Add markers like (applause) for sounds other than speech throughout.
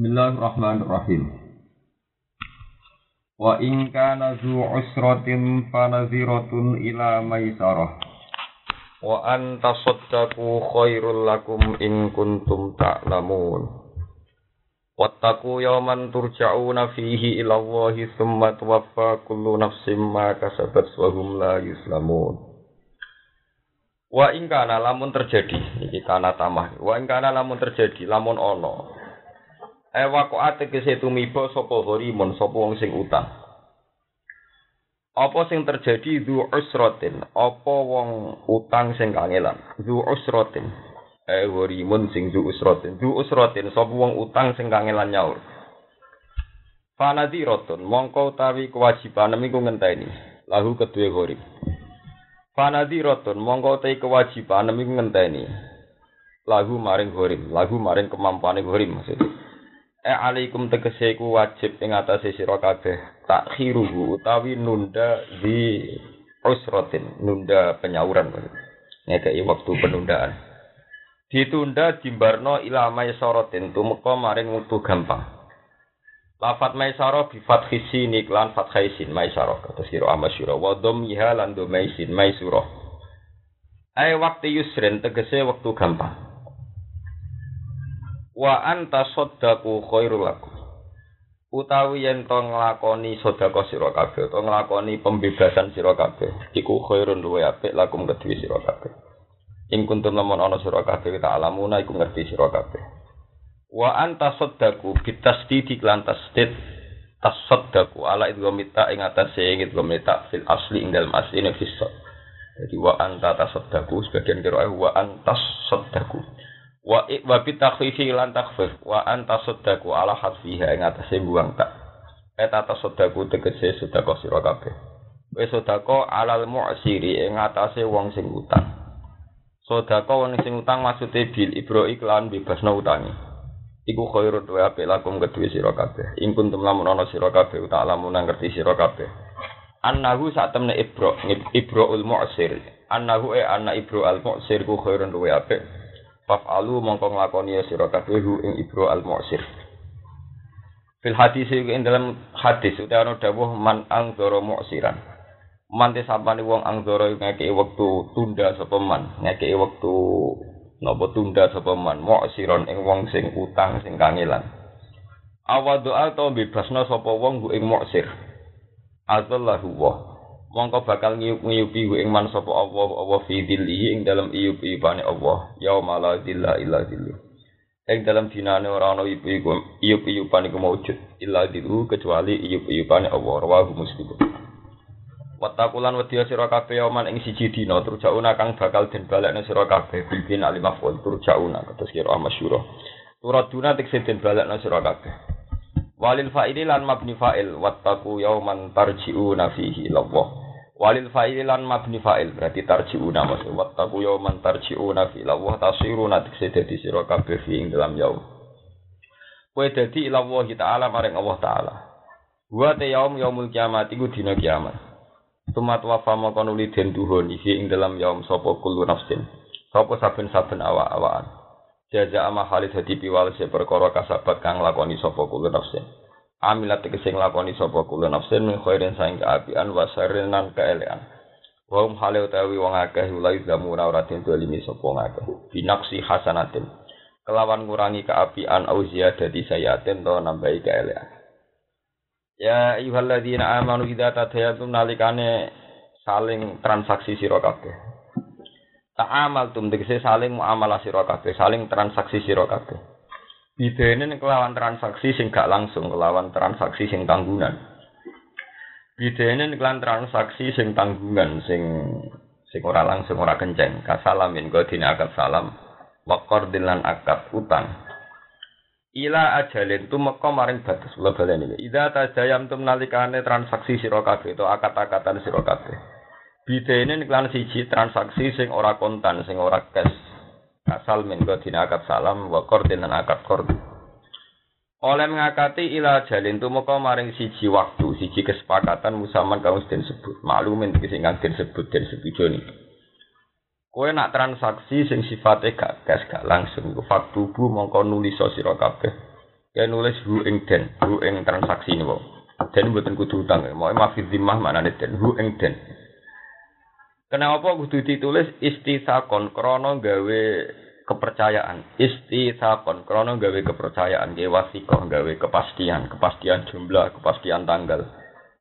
Bismillahirrahmanirrahim. Wa in kana zu usratin fanadhiratun ila maisarah. Wa an tasaddaqu khairul lakum in kuntum ta'lamun. Wattaqu yawman turja'una fihi ila Allahi thumma tuwaffa kullu nafsin ma kasabat wa hum la yuslamun. Wa ing kana lamun terjadi iki kana tamah. Wa ing kana lamun terjadi lamun ana Ewa kok ate kese tumiba sapa horimun sapa wong sing utang. Apa sing terjadi du usratin? Apa wong utang sing kangelan? Du usratin. Eh horimun sing du usratin. Du usratin sapa wong utang sing kangelan nyaur. Fanadiratun mongko utawi kewajiban iku ngenteni. Lahu kedue horim. Fanadiratun mongko utawi kewajiban iku ngenteni. Lagu maring horim, lagu maring kemampuane horim maksudnya. E alaikum tegese ku wajib ing atase sira kabeh takhiruhu utawi nunda di usratin, nunda penyauran. Ngekei waktu penundaan. Ditunda dimbarno ila maisaratin tumeka maring wektu gampang. Lafat maisara bi fathi sin iklan fathai sin maisara kata sira amasyura wa dhammiha lan dhamaisin maisura. Ai waktu yusrin tegese waktu gampang wa anta saddaqu khairul lakum. Utawi yen to nglakoni sedekah sira kabeh to nglakoni pembebasan sira kabeh iku khairun luwe apik lakum kedue sira kabeh. Ing kuntum lamun ana sira kabeh ta alamuna iku ngerti sira kabeh. Wa anta saddaqu bitasdidi lan tasdid tasaddaqu ala idghamita ing atase idghamita fil asli ing dalem asli fis jadi wa anta tasaddaqu sebagian kira wa antas saddaqu wa wa bi takhfifi lan takhfif wa anta saddaku ala hasfiha ing atase buang tak. Eta tasaddaku tegese sedekah sira kabeh. Wis sedekah alal mu'siri. Ing atase wong sing utang. Sedekah wong sing utang maksude bil ibro iklan bebasno utangi. Iku khairun wa apik lakum kedue sira kabeh. Ing kuntum lamun ana sira kabeh uta lamun ngerti sira kabeh. Annahu sak temne ibro ibroul mu'sir. Annahu e anna ibro al mu'sir ku khairun wa apik Faf'alu mongko nglakoni sira kabeh ing Ibro al-Mu'sir. Fil hadis ing dalam hadis utawa dawuh man angzara mu'siran. Man te sapane wong angzara ngekeki wektu tunda sapa man, ngekeki wektu napa tunda sapa man mu'siron ing wong sing utang sing kangelan. Awa doa to bebasna sapa wong ing mu'sir. Azallahu wa mongko bakal ngiyup-ngiyupi ing man sapa Allah Allah fi dhillihi ing dalam iyup-iyupane Allah yauma la dhilla illa dhillu ing dalam dinane ora ana iyup-iyup iyup-iyupan iku maujud illa kecuali iyup-iyupane Allah rawahu muslim. Watakulan wedya sira kabeh yauman ing siji dina turjauna kang bakal den balekne sira kabeh bilbin alimaful turjauna kados kira masyhur turaduna tekse den balekne sira kabeh. Walil fa'ili lan mabni fa'il wattaqu yauman tarji'una fihi lawah Walil fa'il lan mabni fa'il berarti tarji'una maksud wattaqu yawman tarji'una fi Allah tasiruna dikse dadi sira kabeh fi ing dalam yaum. Kowe dadi ila Allah taala maring Allah taala. Wa te yaum yaumul kiamat iku dina kiamat. Tumat wafa maka nuli den duhun iki ing dalam yaum sapa kullu nafsin. Sapa saben-saben awak-awakan. Jaza ama halid hadi piwal se perkara kasabat kang lakoni sapa kullu nafsin amilat tegese nglakoni sapa kula nafsin min khairin saing kaapian wa sharrin nan kaelean wa hum hale utawi wong akeh ulai zamu ora ora den dolimi sapa ngakeh binaksi hasanatin. Kelawan ngurangi keapian au ziyadati sayatin to nambahi kaelean ya ayyuhalladzina amanu idza tadayatum nalikane saling transaksi sira kabeh. Ta'amal tum tegese saling muamalah sira kabeh saling transaksi sira kabeh Bidene kelawan transaksi sing gak langsung, kelawan transaksi sing tanggungan. Bidene kelawan transaksi sing tanggungan, sing sing ora langsung ora kenceng. Kasalamin dini akad salam, wakor dilan akad utang. Ila ajalin tu meko maring batas kula baleni. Ida tajayam tum nalikane transaksi sira kabeh to akad-akatan sira kabeh. Bidene kelawan siji transaksi sing ora kontan, sing ora cash asal min dina akad salam wa qordin lan akad qord oleh mengakati ila jalin tumeka maring siji waktu siji kesepakatan musaman kang den sebut. Maklumin sing kang den sebut den setujoni kowe nak transaksi sing sifatnya gak gas gak langsung. Ku faktubu mongko nulis sira kabeh. Ya nulis hu ing den, hu ing transaksi ini. Den mboten kudu utang, mau mafid zimmah maknane den, hu ing den. Kenapa kudu ditulis istisakon? Krono gawe kepercayaan. Istisakon. Krono gawe kepercayaan gawe wasikoh gawe kepastian kepastian jumlah kepastian tanggal.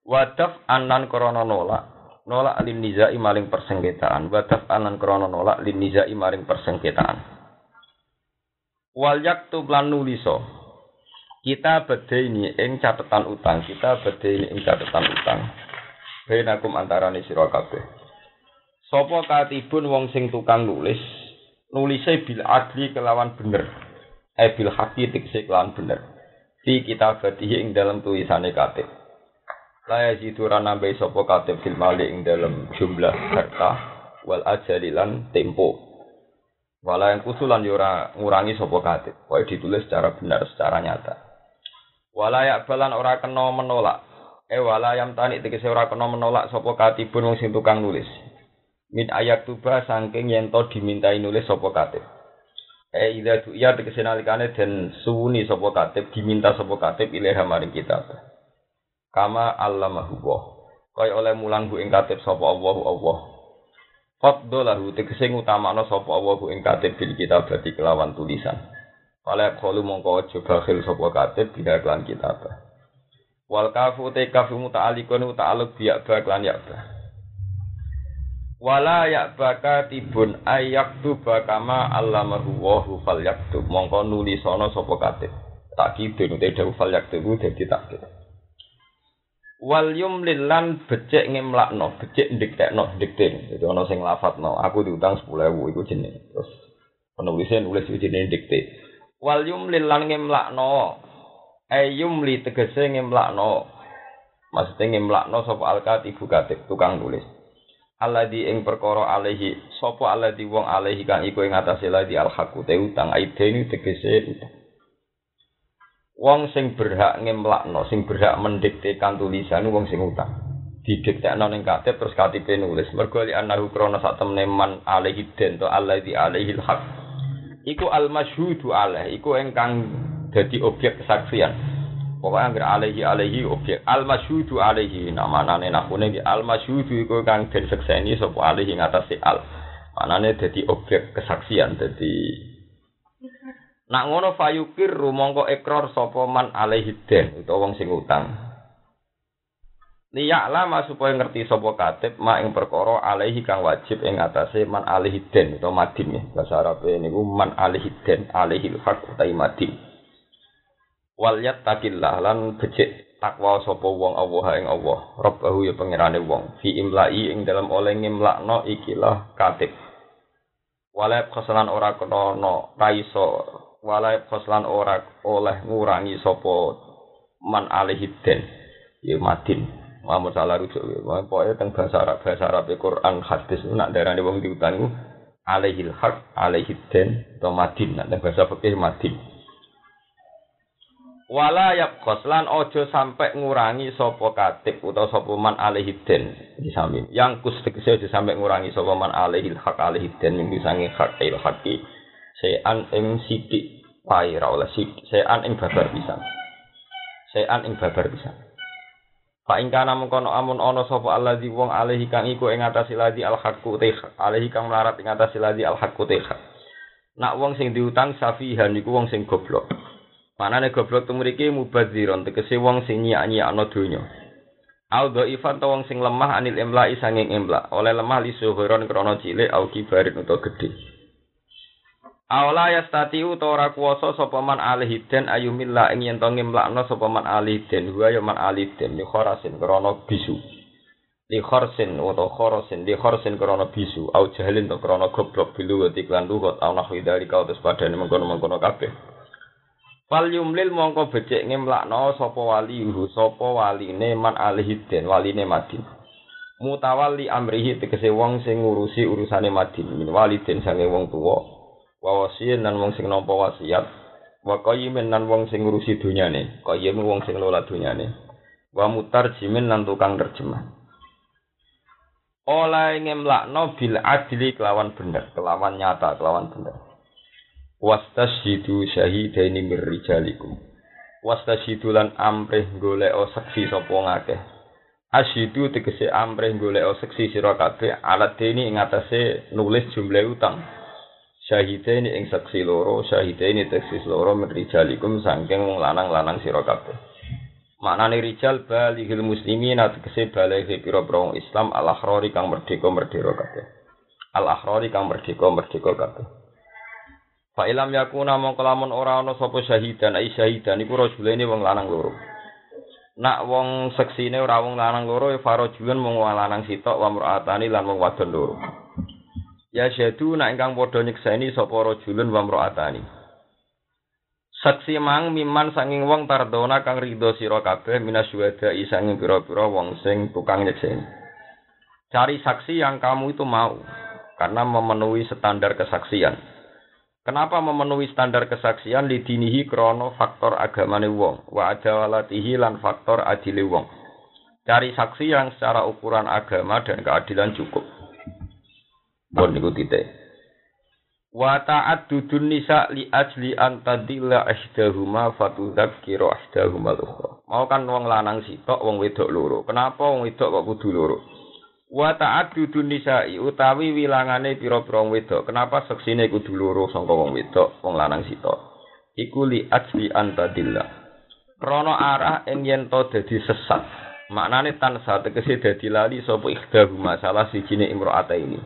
Wadaf anan krono nolak. Nolak lin nizai maring persengketaan. Wadaf anan krono nolak lin nizai maring persengketaan. Wal yaktu lan nuliso. Kita ini ing catatan utang. Kita beda ini ing catatan utang. Benakum antarane sira kabeh Sopo katibun wong sing tukang nulis, nulise bil adli kelawan bener. Eh bil haki tikse kelawan bener. Di kitabatihi ing dalam tulisane katib. Laya jitu nambahi sopo katib fil mali ing dalam jumlah harta wal ajalilan tempo. Wala yang kusulan yura ngurangi sopo katib. Wah ditulis secara benar, secara nyata. Wala yak balan ora kena menolak. Eh wala yang tani tegese ora kena menolak sopo katibun wong sing tukang nulis min ayat tuba saking yen to dimintai nulis sapa katib. Eh ida tu iya tegese nalikane den suwuni sapa katib diminta sapa katib ilaha maring kitab. Kama allamahu wa kaya oleh mulang ing katib sapa Allah Allah. Faddolahu tegese ngutamakno sapa Allah ing katib bil kitab dadi kelawan tulisan. Oleh kalu mongko aja bakhil sapa katib bila kelan kitab. Wal kafu te kafu muta'alikun ta'aluk biyak ba kelan ya ba wala ya baka tibun ayak tu bakama allamahu wahu fal yaktub mongko nulisono sapa katib. Tak kidun te dawu fal yaktub dadi takkid wal yumlilan becek ngemlakno becek ndiktekno ndikten dadi ana sing lafadzno aku diutang 10000 iku jenenge terus penulisnya nulis itu jenenge dikte wal yumlilan ngemlakno ayumli tegese ngemlakno. Maksudnya ngemlakno sapa alkatibu katib tukang nulis alladzi ing perkara alaihi sapa alladzi wong alaihi kang iku ing atase ladi al haqu te utang. Aideni tegese utang. Wong sing berhak ngemlakno sing berhak mendiktekan tulisan wong sing utang. Didiktekno ning katib terus katibe nulis. Mergo li anahu krana sak temne man alaihi den to alladzi alaihi al haq iku al masyhudu alaihi iku engkang dadi objek kesaksian Pokoknya anggar alaihi alaihi objek al masyudu alaihi nama nane nakune di al masyudu iku kang den sekseni sapa alaihi ngatasi al. Manane dadi objek kesaksian dadi Nak ngono fayukir rumangka ekor sapa man alaihi den utawa wong sing utang. Liyak lama supaya ngerti sapa katib ma ing perkara alaihi kang wajib ing atase man alaihi den utawa madin ya. Bahasa Arab niku man alaihi den alaihi hak utawa madin wal yattaqillah lan becik takwa sapa wong Allah ing Allah. Rabbahu ya pangerane wong. Fi imla'i ing dalam oleh ngimlakno ikilah katib. Walab khosalan ora kena raiso walab khosalan ora oleh ngurangi sapa man alihi den ya madin. Muhammad salah rujuk. Pokoknya teng bahasa Arab bahasa Arab Quran hadis. Nak darane wong diutang alaihil haq alaihid den atau madin. Nak bahasa fikih madin wala yaqos lan aja sampai ngurangi sapa katib utawa sapa man alaihi disamin yang kus tegese aja sampai ngurangi sapa man alaihi hak alaihi den ing sange hak il haqi sean ing sithik wae ra oleh sean ing babar pisan. Sean ing babar pisan. Pak ing kana mengkono amun ana sapa allazi wong alaihi kang iku ing atase ladi al haqqu te alaihi kang melarat ing atase ladi al haqqu te nak wong sing diutang safihan iku wong sing goblok Manane goblok tumriki mubadziron tegese wong sing nyiak-nyiakno donya. Au dhaifan to wong sing lemah anil imla'i sanging imla, oleh lemah li suhuron krana cilik au kibarin utawa gedhe. Aula yastati ora kuwasa sapa man alihiden ayumilla ing yen to ngimlakno sapa man alihiden wa ya man alihiden li kharasin krana bisu. Li kharsin utawa kharasin li kharsin krana bisu au jahalin to krana goblok bilu iklan lugat au nahwi dalika utus padane mengkono-mengkono kabeh. Fal yumlil mongko becik ngemlakno sapa wali uhu sapa waline man alihiden waline Madin. Mutawalli amrihi tegese wong sing ngurusi urusane Madin min waliden sange wong tuwa. Wa nan wong sing nampa wasiat. Wa qayyimin nan wong sing ngurusi dunyane. Qayyim wong sing lola dunyane. Wa mutarjimin nan tukang terjemah. Oleh ngemlakno bil adli kelawan bener, kelawan nyata, kelawan bener. Wastashidu syahidaini mir rijalikum. Wastasyidu lan amrih golek seksi sapa ngakeh. Asyidu tegese amrih golek seksi sira kabeh alat deni ing atase nulis jumlah utang. Syahidene ing saksi loro syahidene teksis loro min rijalikum saking lanang-lanang sira kabeh. Maknane rijal balighil muslimin tegese balighe pira-pira Islam al-akhrari kang merdeka-merdeka kabeh. Al-akhrari kang merdeka-merdeka kabeh Fa ilam yakuna mongko lamun ora ana sapa syahidan ai syahidan iku rajulane wong lanang loro. Nak wong seksine ora wong lanang loro ya farajulan mung wong lanang sitok wa mraatani lan wong wadon loro. Ya syadu nak ingkang padha nyekseni sapa rajulun wa mraatani. Saksi mang miman sanging wong tardona kang ridho sira kabeh minasyuhada sanging pira-pira wong sing tukang nyekseni. Cari saksi yang kamu itu mau karena memenuhi standar kesaksian. Kenapa memenuhi standar kesaksian lidinihi krono faktor agamane wong wa adawalatihi lan faktor adile wong. Cari saksi yang secara ukuran agama dan keadilan cukup. Bon niku titik. Wa ta'addudun nisa li ajli an tadilla ihdahuma fatudzakkira ihdahuma ukhra. Mau kan wong lanang sitok wong wedok loro. Kenapa wong wedok kok kudu loro? Wa ta'addudun nisa'i utawi wilangane pira-pira wedok. Kenapa seksine kudu loro sangka wong wedok, wong lanang sito? Iku li ajli antadillah. Krana arah ing yen to dadi sesat. Maknane tan tegese dadi lali sapa ikhdahu masalah sijine imro'ata ini.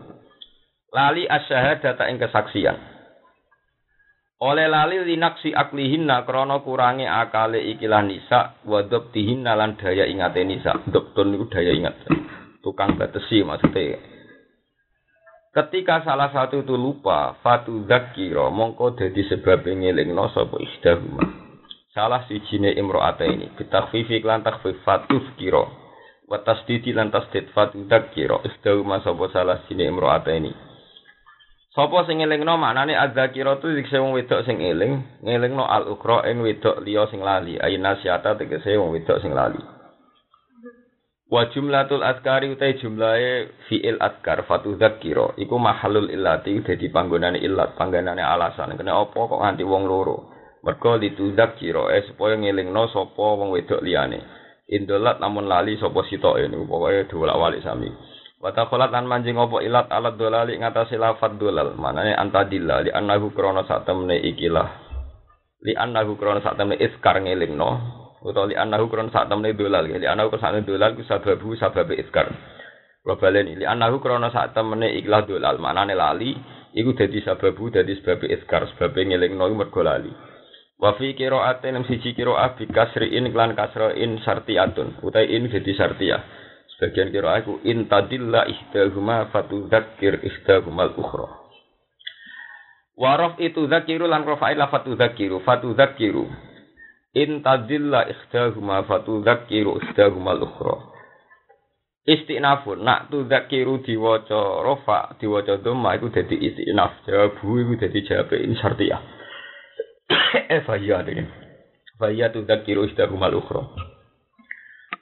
Lali asyhadata ing kesaksian. Oleh lali linaksi aklihinna krana kurangi akale ikilah nisa wa dhabtihinna lan daya ingate nisa. Dhabtun niku daya ingat tukang batesi maksudnya. Ketika salah satu itu lupa, fatu zakiro mongko dadi sebab ngelingno sapa ihdahuma. Salah si jine imro'ata ini, bitakfifi klan takfif fatuf kiro. Watas didi lan tasdid fatu zakiro, ihdahuma sapa salah jine imro'ata ini. Sapa sing ngelingno maknane adzakira tu dikse wong wedok sing eling, ngelingno al ukra ing wedok liya sing lali, ayin nasiata tegese wong wedok sing lali. Wa jumlatul adkari utai jumlahe fi'il adkar fatu dzakira iku mahalul illati dadi panggonane illat panggonane alasan. Kena apa kok nganti wong loro? Mergo litu dzakira eh supaya ngelingno sapa wong wedok liyane. Indolat namun lali sapa sitoke niku pokoke dolak-walik sami. Wa taqalat lan manjing apa ilat alat dolali ngatasi lafat dolal. Manane antadilla li annahu krana sak temne ikilah li annahu krana sak temne iskar ngelingno utawa li anahu kron sak temne dolal. Li anahu kron sak dolal ku sababu sababe iskar. Kula baleni li anahu kron sak temne ikhlas dolal. Manane lali iku dadi sababu dadi sebab iskar. Sebab ngelingno mergo lali. Wa fi qira'atin lam siji qira'ah bi kasriin lan kasrain sartiyatun utai in dadi sartiyah sebagian qira'ah iku in tadilla ihdahuma fatudzakkir ihdahumal ukhra. Warof itu zakiru lan rafa'il lafatu zakiru fatu zakiru In tadilla ikhdahuma fatudzakiru ikhdahuma al-ukhra. Istinafun nak tu zakiru diwaca rafa diwaca dhamma iku dadi istinaf. Jawabu iku dadi jawab in syartiyah. eh fahiyah dene. Fahiyah tu zakiru ikhdahuma al-ukhra.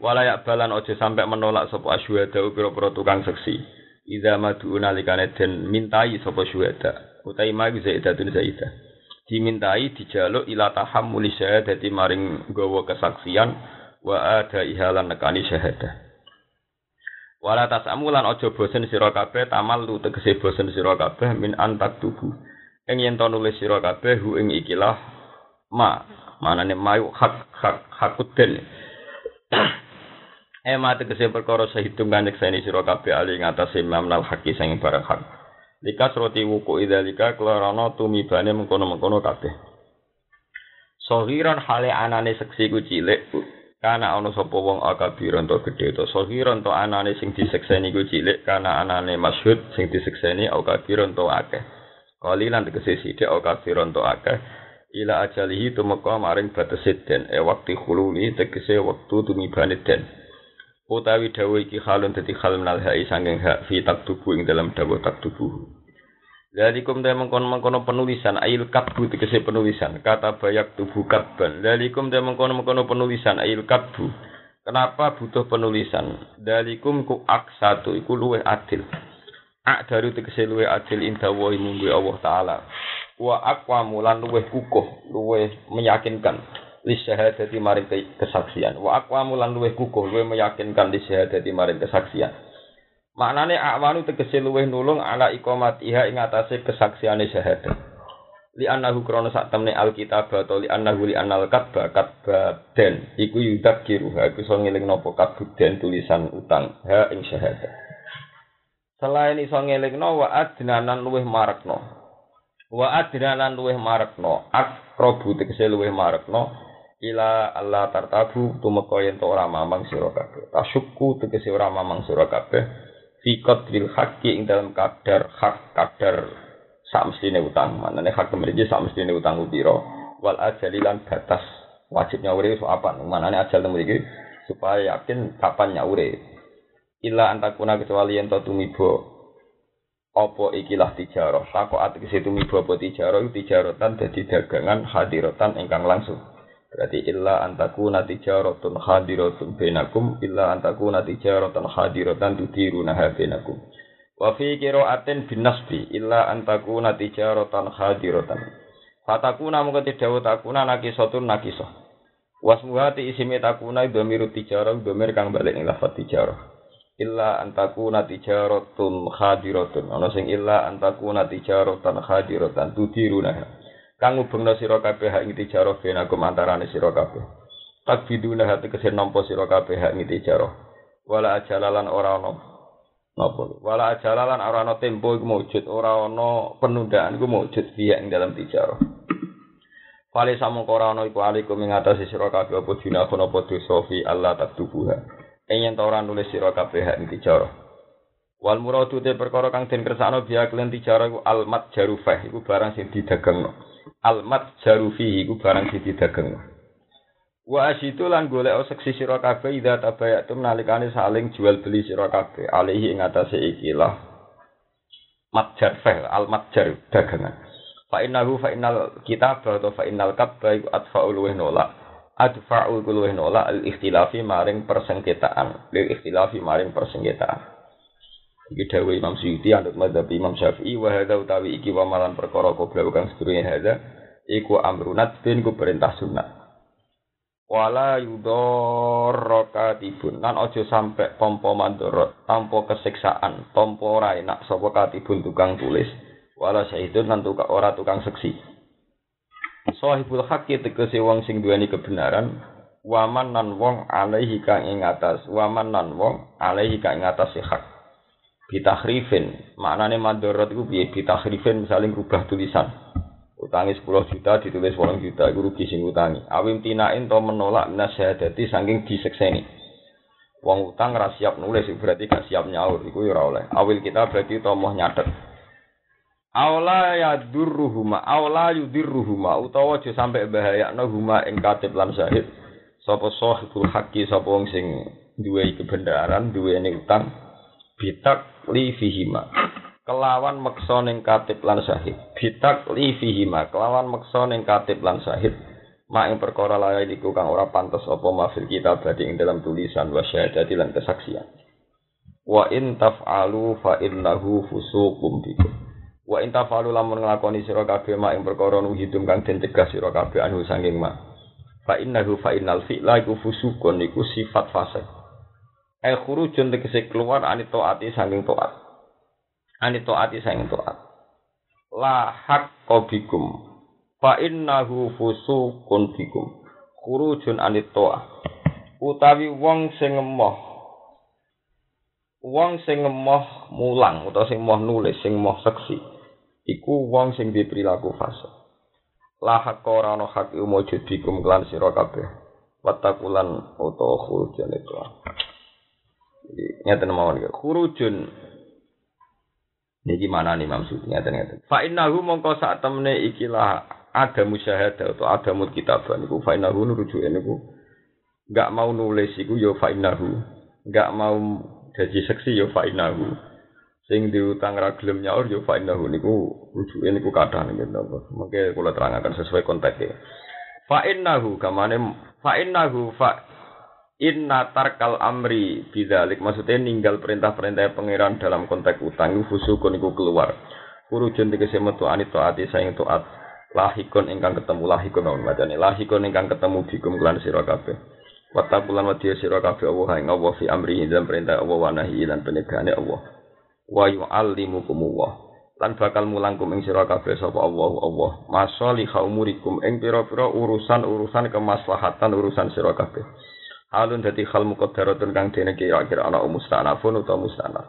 Walayak balan ojo sampai menolak sapa asyuhada pira-pira tukang seksi. Idza madu nalikane den mintai sapa syuhada. Utai ma zaidatun zaidah dimintai dijaluk ila tahammuli syahadati maring gawa kesaksian wa ada ihalan nekani syahadah wala tasamu lan aja bosen sira kabeh tamal lu tegese bosen sira kabeh min antak tubuh. Ing yen to nulis sira kabeh hu ing ikilah ma manane mayu hak hak hakuden Eh ma tegese perkara sahidung kanjek seni sira kabeh ali ngatasé mamnal haki sing barang hak Likas roti wuku idalika kelorana tumibane mengkono-mengkono kabeh. Sohiran hale anane seksi ku cilik kana ana sapa wong akabiran to gedhe to sohiran to anane sing disekseni ku cilik kana anane masyhud sing disekseni akabiran to akeh. Kalilan tegese sithik akabiran to akeh ila ajalihi tumeka maring batese den e waktu khululi tegese wektu tumibane den. Utawi dawuh iki halun dadi hal menal hai sanging hak fi taktubu ing dalam dawuh taktubu Lalikum dia mengkono-mengkono penulisan ayil katbu tegese penulisan kata bayak tubuh katban. Lalikum dia mengkono-mengkono penulisan ayil katbu. Kenapa butuh penulisan? Dalikum ku ak satu iku luwe adil. Ak dari tegese luwe adil indah wa munggu Allah taala. Wa akwa mulan luwe kukuh, luwe meyakinkan. Li syahadati maring kesaksian. Wa aqwamu lan luweh kukuh luweh meyakinkan li syahadati maring kesaksian. Maknane akwanu tegese luweh nulung ala iqamatiha ing atase kesaksiane syahadat. Li annahu krana sak temne alkitab atau li annahu li annal katba katba den iku yudak kiruha iku iso ngeling napa kabuden tulisan utang ha ing syahadat. Selain iso ngelingno wa adnanan luweh marekno wa adnanan luweh marekno akrobu tegese luweh marekno ila Allah tartabu tumeka yen to ora mamang sira kabeh. Tasyukku tegese ora mamang sira kabeh. Fi qadril haqqi ing dalam kadar hak kadar sak mestine utang. Manane hak mriki sak mestine utang pira wal ajalilan batas wajib nyaure so apa manane ajal mriki supaya yakin kapan nyaure ila antakuna kecuali yen to tumibo apa ikilah tijarah? Sako ati situ mibo apa tijarah? Tijaratan dadi dagangan hadiratan ingkang langsung berarti illa antaku natijaratun hadiratun benakum illa antaku natijaratan hadiratan tudiruna benakum wa fi qiraatin bin nasbi illa antaku natijaratan hadiratan fatakuna mung kedawu takuna nakisatun nakisah. Wasmuhati isime takuna dhamiru tijarah dhamir kang balik ing lafaz tijarah. Illa antaku natijaratun khadiratun ana sing illa antaku natijaratan khadiratan tudiruna kang ngubengna sira kabeh hak ing tijarah benakum antarane sira kabeh. Takbiduna hati kesen nampa sira kabeh hak ing tijarah wala ajalalan ora ana. Napa? Wala ajalalan ora ana tempo iku mujud ora ana penundaan iku mujud fiya ing dalam tijarah Fale samangka ora ana iku alikum ing atase sira kabeh apa jinakun apa dosa fi Allah taktubuha. Yen ta nulis sira kabeh hak tijarah wal muradu te perkara kang den kersakno biya klen tijarah iku al mat jarufah iku barang sing didagengno al mat jarufi iku barang sing didagengno wa asitu lan golek seksi sira kabeh ida tabayatum nalikane saling jual beli sira kabeh. Alihi ing atase ikilah mat jarfah al mat jar dagangan. Fa innahu fa innal kitab atau fa innal kabba iku atfa'ul wa nolak. Adfa'u kuluh nola al ikhtilafi maring persengketaan. Lil ikhtilafi maring persengketaan iki dawuh Imam Suyuti anut madzhab Imam Syafi'i wa hadza utawi iki wa malan perkara kobra kang sedurunge hadza iku amrunat bin ku perintah sunat. Wala yudorrokatibun lan aja sampe pompo mandorot tanpa kesiksaan tanpa ora enak sapa katibun tukang tulis? Wala syahidun lan tukang ora tukang seksi. Sahibul haqqi tegese wong sing duweni kebenaran waman nan wong alaihi kang ing atas waman nan wong alaihi kang ing atas hak bitahrifin. Maknane madharat iku piye? Bitahrifin misalnya rubah tulisan. Utangi 10 juta ditulis 8 juta iku rugi sing utangi. Awim tinain to menolak nasyadati saking disekseni. Wong utang ra siap nulis berarti gak siap nyaur iku ora oleh. Awil kita berarti to moh nyatet. Aula ya durruhuma, aula yudirruhuma, utawa aja sampai bahayakno huma ing katib lan syahid. Sapa sahibul haqqi sapa wong sing duwe kebenaran, duweni utang bitak li fihima. Kelawan meksa ning katib lan syahid. Bitak li fihima, kelawan meksa ning katib lan syahid. Mak ing perkara lain iku kang ora pantes apa mafil kita badhe ing dalam tulisan wa syahadati lan kesaksian. Wa in taf'alu fa innahu fusuqum bikum. Wa intafalu lamun nglakoni sira kabeh mak ing perkara nuhidum kang den cegah sira kabeh anu sanging mak. Fa innahu fa innal fi'la iku fusukun iku sifat fase. Ai khurujun tegese keluar ani taati sanging taat. Ani taati sanging taat. La haqqo bikum. Fa innahu fusukun bikum. Khurujun ani taat. Utawi wong sing ngemoh wong sing ngemoh mulang utawa sing moh nulis sing moh seksi iku wong sing di perilaku fase. Lahak ora ana hak mujud bikum klan sira kabeh. Watakulan utawa khurujun itu. Ngeten mawon iki. Khurujun. Niki mana nih maksudnya ternyata. Fa innahu mongko sak temene ikilah ada musyahadah atau ada mut kitaban iku fa innahu nurujuke niku. Enggak mau nulis iku yo fa innahu, enggak mau jadi seksi yo fa innahu. Sing diutang ra gelem nyaur yo fa innahu niku. Rujuke niku kathah niku napa mengke kula terangaken sesuai konteknya. Fa innahu kamane fa innahu fa inna tarkal amri bidzalik. Maksudnya ninggal perintah-perintah pangeran dalam konteks utang fusukun niku keluar. Kurujun tegese metu anit taati saing taat lahikun ingkang ketemu lahikun wong macane lahikun ingkang ketemu bikum kelan sira kabeh. Watakulan wadiya sira kabeh Allah fi amri dan perintah Allah wa nahi lan penyegane Allah. Wa yu'allimukum Allah lan bakal mulangkum ing sira sapa Allah Allah. Masalihah umurikum ing pira-pira urusan-urusan kemaslahatan urusan sira kabeh halun dadi hal muqaddaratun kang dene kira-kira ana mustanafun utawa mustanaf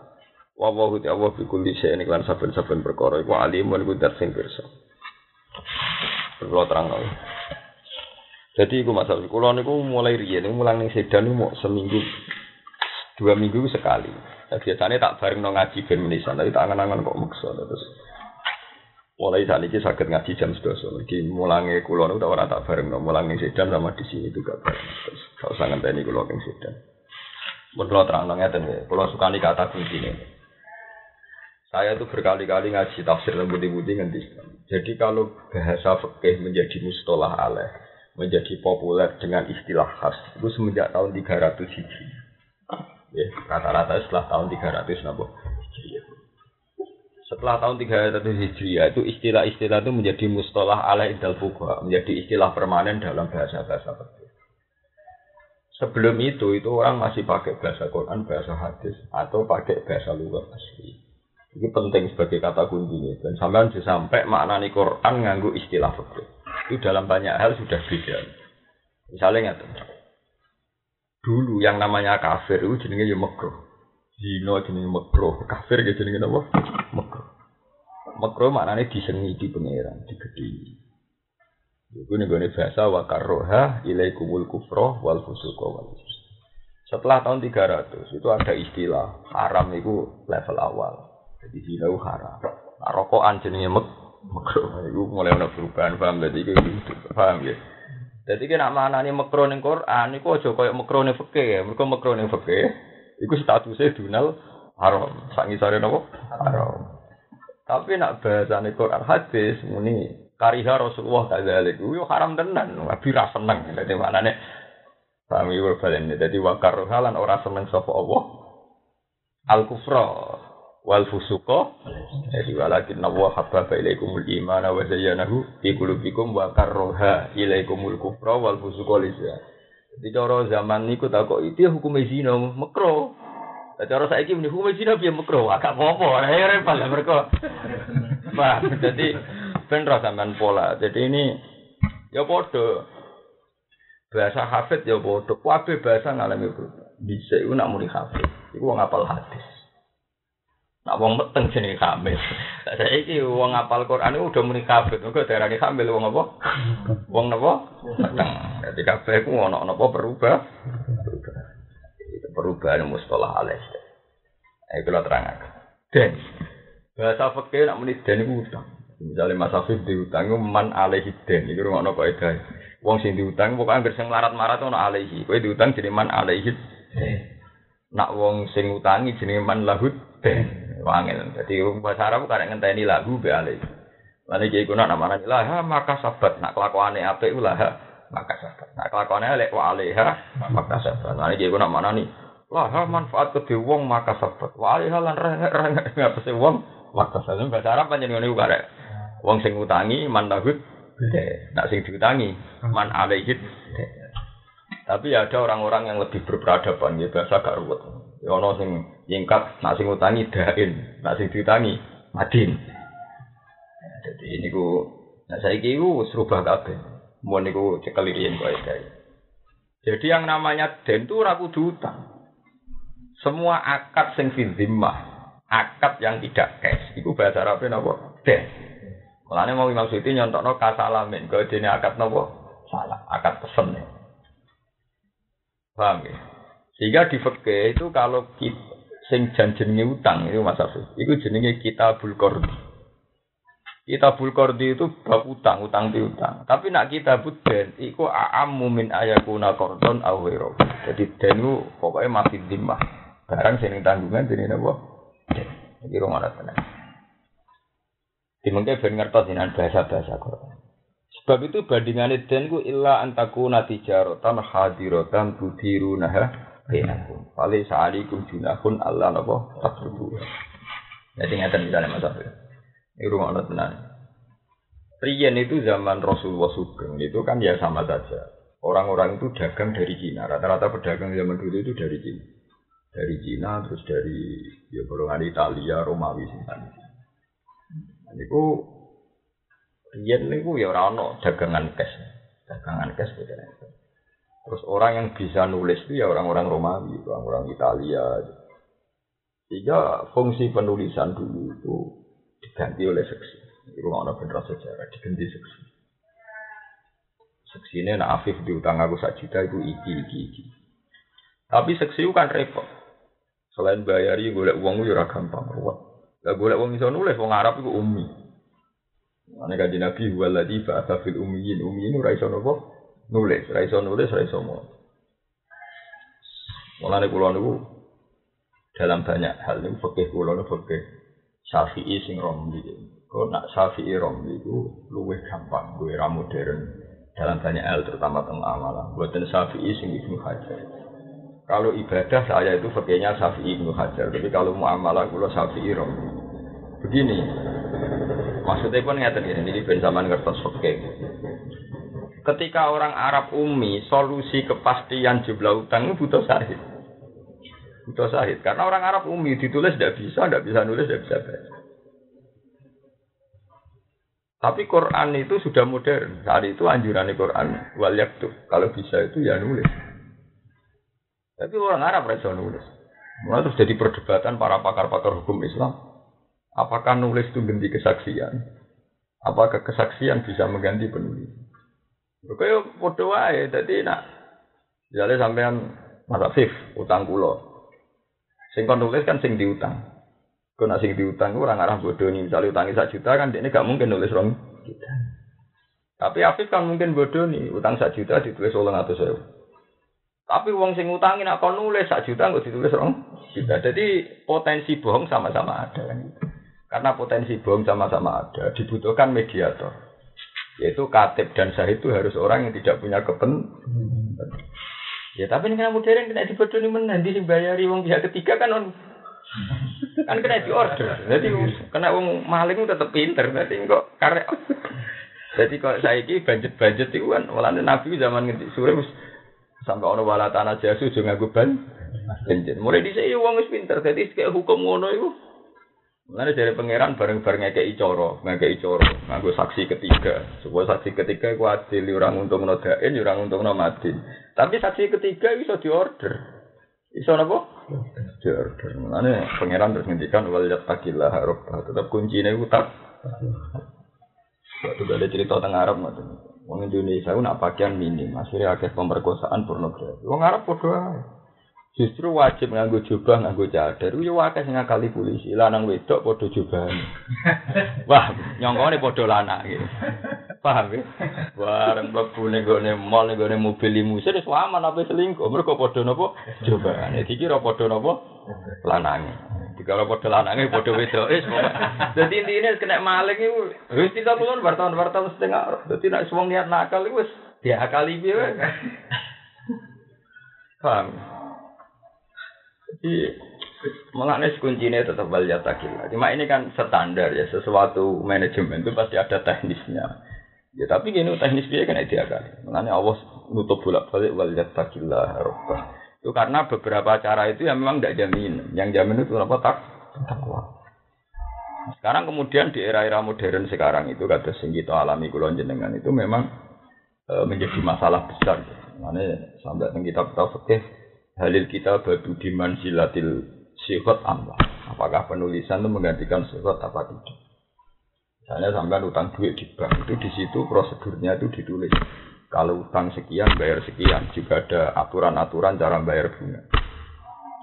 wa wa Allah bi kulli shay'in lan saben-saben perkara iku alimun iku sing pirsa Kalau terang lagi. Jadi iku masalah kula niku mulai riyen mulang ning sedan mau seminggu dua minggu sekali. Nah, biasanya tak bareng no ngaji ben menisan, tapi tak angan-angan kok maksa terus. Mulai saat ini sakit ngaji jam 12. Jadi mulangnya kulo niku ora tak bareng no mulang ning sedan sama di sini juga bareng. Terus kalau usah ngenteni kulo ning sedan. Kula terang ngeten ya, kula sukani kata kunci ini. Saya itu berkali-kali ngaji tafsir dan budi-budi nganti. Jadi kalau bahasa fikih menjadi mustolah aleh, menjadi populer dengan istilah khas, itu semenjak tahun 300 Hijri. Ya, rata-rata setelah tahun 300 nabo. Setelah tahun 300 Hijriah itu istilah-istilah itu menjadi mustolah aleh idal fuqaha, menjadi istilah permanen dalam bahasa-bahasa fikih. Sebelum itu, itu orang masih pakai bahasa Quran, bahasa hadis, atau pakai bahasa luar asli. Ini penting sebagai kata kuncinya. Dan sampai sampai maknani Quran nganggu istilah fikih. Itu dalam banyak hal sudah beda. Misalnya nggak Dulu yang namanya kafir itu jenenge ya makruh. Zino jenenge makruh. Kafir ya jenenge apa? Makruh. Makruh maknanya disengi di pangeran, digedhi. Iku nih gue bahasa wa karroha ilaikumul kufroh wal fusuqa wal Setelah tahun 300 itu ada istilah haram itu level awal. Jadi zina haram. Nah, rokokan jenenge mek makro. Iku mulai ana perubahan paham dadi iku paham ya. Jadi kena mana nih makro ning Quran iku aja koyo makro ning fikih ya. Mergo makro ning fikih iku statusnya dunal haram. Sak ngisore napa? Haram. Tapi nak bahasa Quran hadis muni kariha Rasulullah kadzalik. Iku haram tenan. Nabi ra seneng. Dadi maknane paham iku balen. Dadi wakar halan ora seneng sapa Allah. Al kufra wal fusuqa jadi walakin nawa habbaba ilaikumul imana wa zayyanahu fi qulubikum wa karroha ilaikumul kufra wal fusuqa lisa jadi cara zaman niku tak kok itu hukum zina makro cara saiki muni hukum zina piye makro agak apa-apa. Ya repot lah mereka Pak jadi ben sampean pola. Jadi ini ya padha. Bahasa hafid ya padha. Kabeh bahasa ngalami bisa iku nak muni hafid iku wong apal hadis Nak wong meteng jenenge kamil. Lah saiki wong apal Quran udah muni kabeh. Mergo darane kamil wong apa? Wong napa? Meteng. Dadi kabeh ku ono napa berubah? Perubahan mustalah alis. Ayo kula terangaken. Den. Bahasa fikih nak muni den iku utang. Misalnya Mas Afif diutang man alaihi den. Iku ngono kok edae. Wong sing diutang pokoke anggere sing larat-marat ono alaihi. Kowe diutang jenenge man alaihi. Nak wong sing utangi jenenge man lahud den. Wangil. Jadi bahasa Arab kadang ngenteni lagu be alih. Lan iki iku nak namane lah maka sabat nak kelakuane apik lah maka sabat. Nak kelakuane elek wa alaiha maka sabat. Lan iki iku nak manani lah manfaat ke wong maka sabat. Wa alaiha lan rengek ngapese wong maka sabat. Bahasa Arab panjenengan niku karek. Wong sing utangi man lahud nak sing diutangi man alaihid. Tapi ada orang-orang yang lebih berperadaban ya bahasa gak ruwet. Ya ono sing nyingkat nak sing utangi dain, nak sing diutangi madin. Jadi ini ku nah saiki ku serubah kabeh. Mau niku cekel riyen kok Jadi yang namanya den itu ora kudu utang. Semua akad sing fi akad yang tidak cash, itu bahasa Arab napa? Den. Mulane mau Imam Suyuti nyontokno kasalamin, kok dene akad napa? Salah, akad pesen. Paham ya? Sehingga di itu kalau kita sing janjenenge utang itu Mas Afif. Iku jenenge kitabul qardi. Kitabul qardi itu bab utang, utang piutang. Tapi nak kita den iku a'ammu min ayakuna qardon aw Jadi den itu pokoknya masih dimah. Barang sing tanggungan dene napa? Iki rong ana tenan. Dimengke ben ngertos dengan bahasa-bahasa Quran. Sebab itu bandingannya den ku illa antakuna tijaratan hadiratan tudirunaha bainakum. Fali sa'alikum junahun Allah napa takrubu. Jadi ngeten misalnya Mas Abdul. Ini rumah Allah tenan. Riyen itu zaman Rasulullah Sugeng itu kan ya sama saja. Orang-orang itu dagang dari Cina. Rata-rata pedagang zaman dulu itu dari Cina. Dari Cina terus dari ya golongan Italia, Romawi sinten. Nah, niku riyen niku ya ora ono dagangan cash. Dagangan cash beda. Terus orang yang bisa nulis itu ya orang-orang Romawi, orang-orang Italia. Sehingga fungsi penulisan dulu itu diganti oleh seksi. Itu ada bener sejarah diganti seksi. Seksi ini nak Afif diutang aku sak juta itu iki iki iki. Tapi seksi itu kan repot. Selain bayari golek uang itu ora gampang ruwet. Lah golek uang iso nulis wong Arab itu umi. Ane kanjeng Nabi waladhi ba'atha fil ummiyin. Ummiyin ora iso nopo nulis, ora iso nulis, ora iso mau. Mulane kula niku dalam banyak hal niku fikih kula niku fikih Syafi'i sing romli. Kok nak Syafi'i romli itu luwih gampang, luwih ra modern dalam banyak hal terutama tentang amalan. Buatan Syafi'i sing Ibnu Hajar. Kalau ibadah saya itu fakirnya Syafi'i Ibnu Hajar. Tapi kalau muamalah kula Syafi'i romli. Begini, maksudnya pun ngeten ya, ini ben zaman ngertos fakir. Ketika orang Arab umi, solusi kepastian jumlah utang itu butuh sahid. Butuh sahid. Karena orang Arab umi ditulis tidak bisa, tidak bisa nulis, tidak bisa baca. Tapi Quran itu sudah modern. Saat itu anjuran Quran wal yaktub. Kalau bisa itu ya nulis. Tapi orang Arab bisa nulis. Mulai terus jadi perdebatan para pakar-pakar hukum Islam. Apakah nulis itu ganti kesaksian? Apakah kesaksian bisa mengganti penulis? Kaya padha wae, dadi nak jale sampean Mas Afif utang kula. Sing kon nulis kan sing diutang. Kau nak sing diutang ora ngarah bodoh nih. Misalnya utangi sak juta kan dia gak mungkin nulis rong juta. Tapi Afif kan mungkin bodoh nih. Utang sak juta ditulis ulang atau saya. Tapi uang sing utangi nak kon nulis sak juta nggak ditulis rong juta. Jadi potensi bohong sama-sama ada kan. Karena potensi bohong sama-sama ada, dibutuhkan mediator. Yaitu katib dan sahid itu harus orang yang tidak punya kepentingan. Ya tapi ini kan modern kena dibodohi menang di bayari uang pihak ketiga kan on kan kena di order. Jadi kena uang maling tetap pinter. Jadi kok karek. Jadi kok saya ini budget budget itu kan malah nabi zaman ngerti sore sampai orang wala tanah jasu juga nganggo ban. Mulai di sini uang wis pinter. Jadi kayak hukum ngono itu. Mulane dari pangeran bareng-bareng ngekeki cara, ngekeki cara, nganggo saksi ketiga. Supaya saksi ketiga ku adil orang untuk nodain, orang untuk nomadin. Tapi saksi ketiga bisa diorder. Iso napa? Diorder. Mulane pangeran terus ngendikan wal yattaqillah rabbah. Tetap kuncine ku tak. Waktu ada cerita tentang Arab ngoten. Wong Indonesia ku nak pakaian minim, akhirnya akeh pemerkosaan pornografi. Wong Arab ae. Justru wajib nganggo jubah, nganggo cadar. Yo akeh sing ngakali polisi. Lanang wedok padha jubahan. (laughs) Wah, nyongkone padha lanang iki. Paham ya? Bareng mlebu ning gone mall ning gone mobil limusin wis aman apa selingkuh. Mergo padha napa? Jubahane. Dikira padha napa? Lanange. Dikira padha lanange padha wedok. Wis Dadi intine kena maling iku wis tidak pulon wartawan-wartawan setengah. Dadi nek wong niat nakal iku wis diakali piye (laughs) Paham? Jadi Mengenai kuncinya tetap wal yatakillah. Cuma ini kan standar ya, sesuatu manajemen itu pasti ada teknisnya. Ya tapi gini teknis dia kan dia kan. Mengenai Allah nutup bolak balik wal yatakillah robbah. Itu karena beberapa cara itu yang memang tidak jamin. Yang jamin itu apa tak takwa. Sekarang kemudian di era-era modern sekarang itu kata sing kita alami kulon jenengan itu memang e, menjadi masalah besar. Mana sampai kita tahu halil kita badu diman silatil sifat Allah. Apakah penulisan itu menggantikan sifat apa tidak? Misalnya sampai utang duit di bank itu di situ prosedurnya itu ditulis. Kalau utang sekian bayar sekian, juga ada aturan-aturan cara bayar bunga.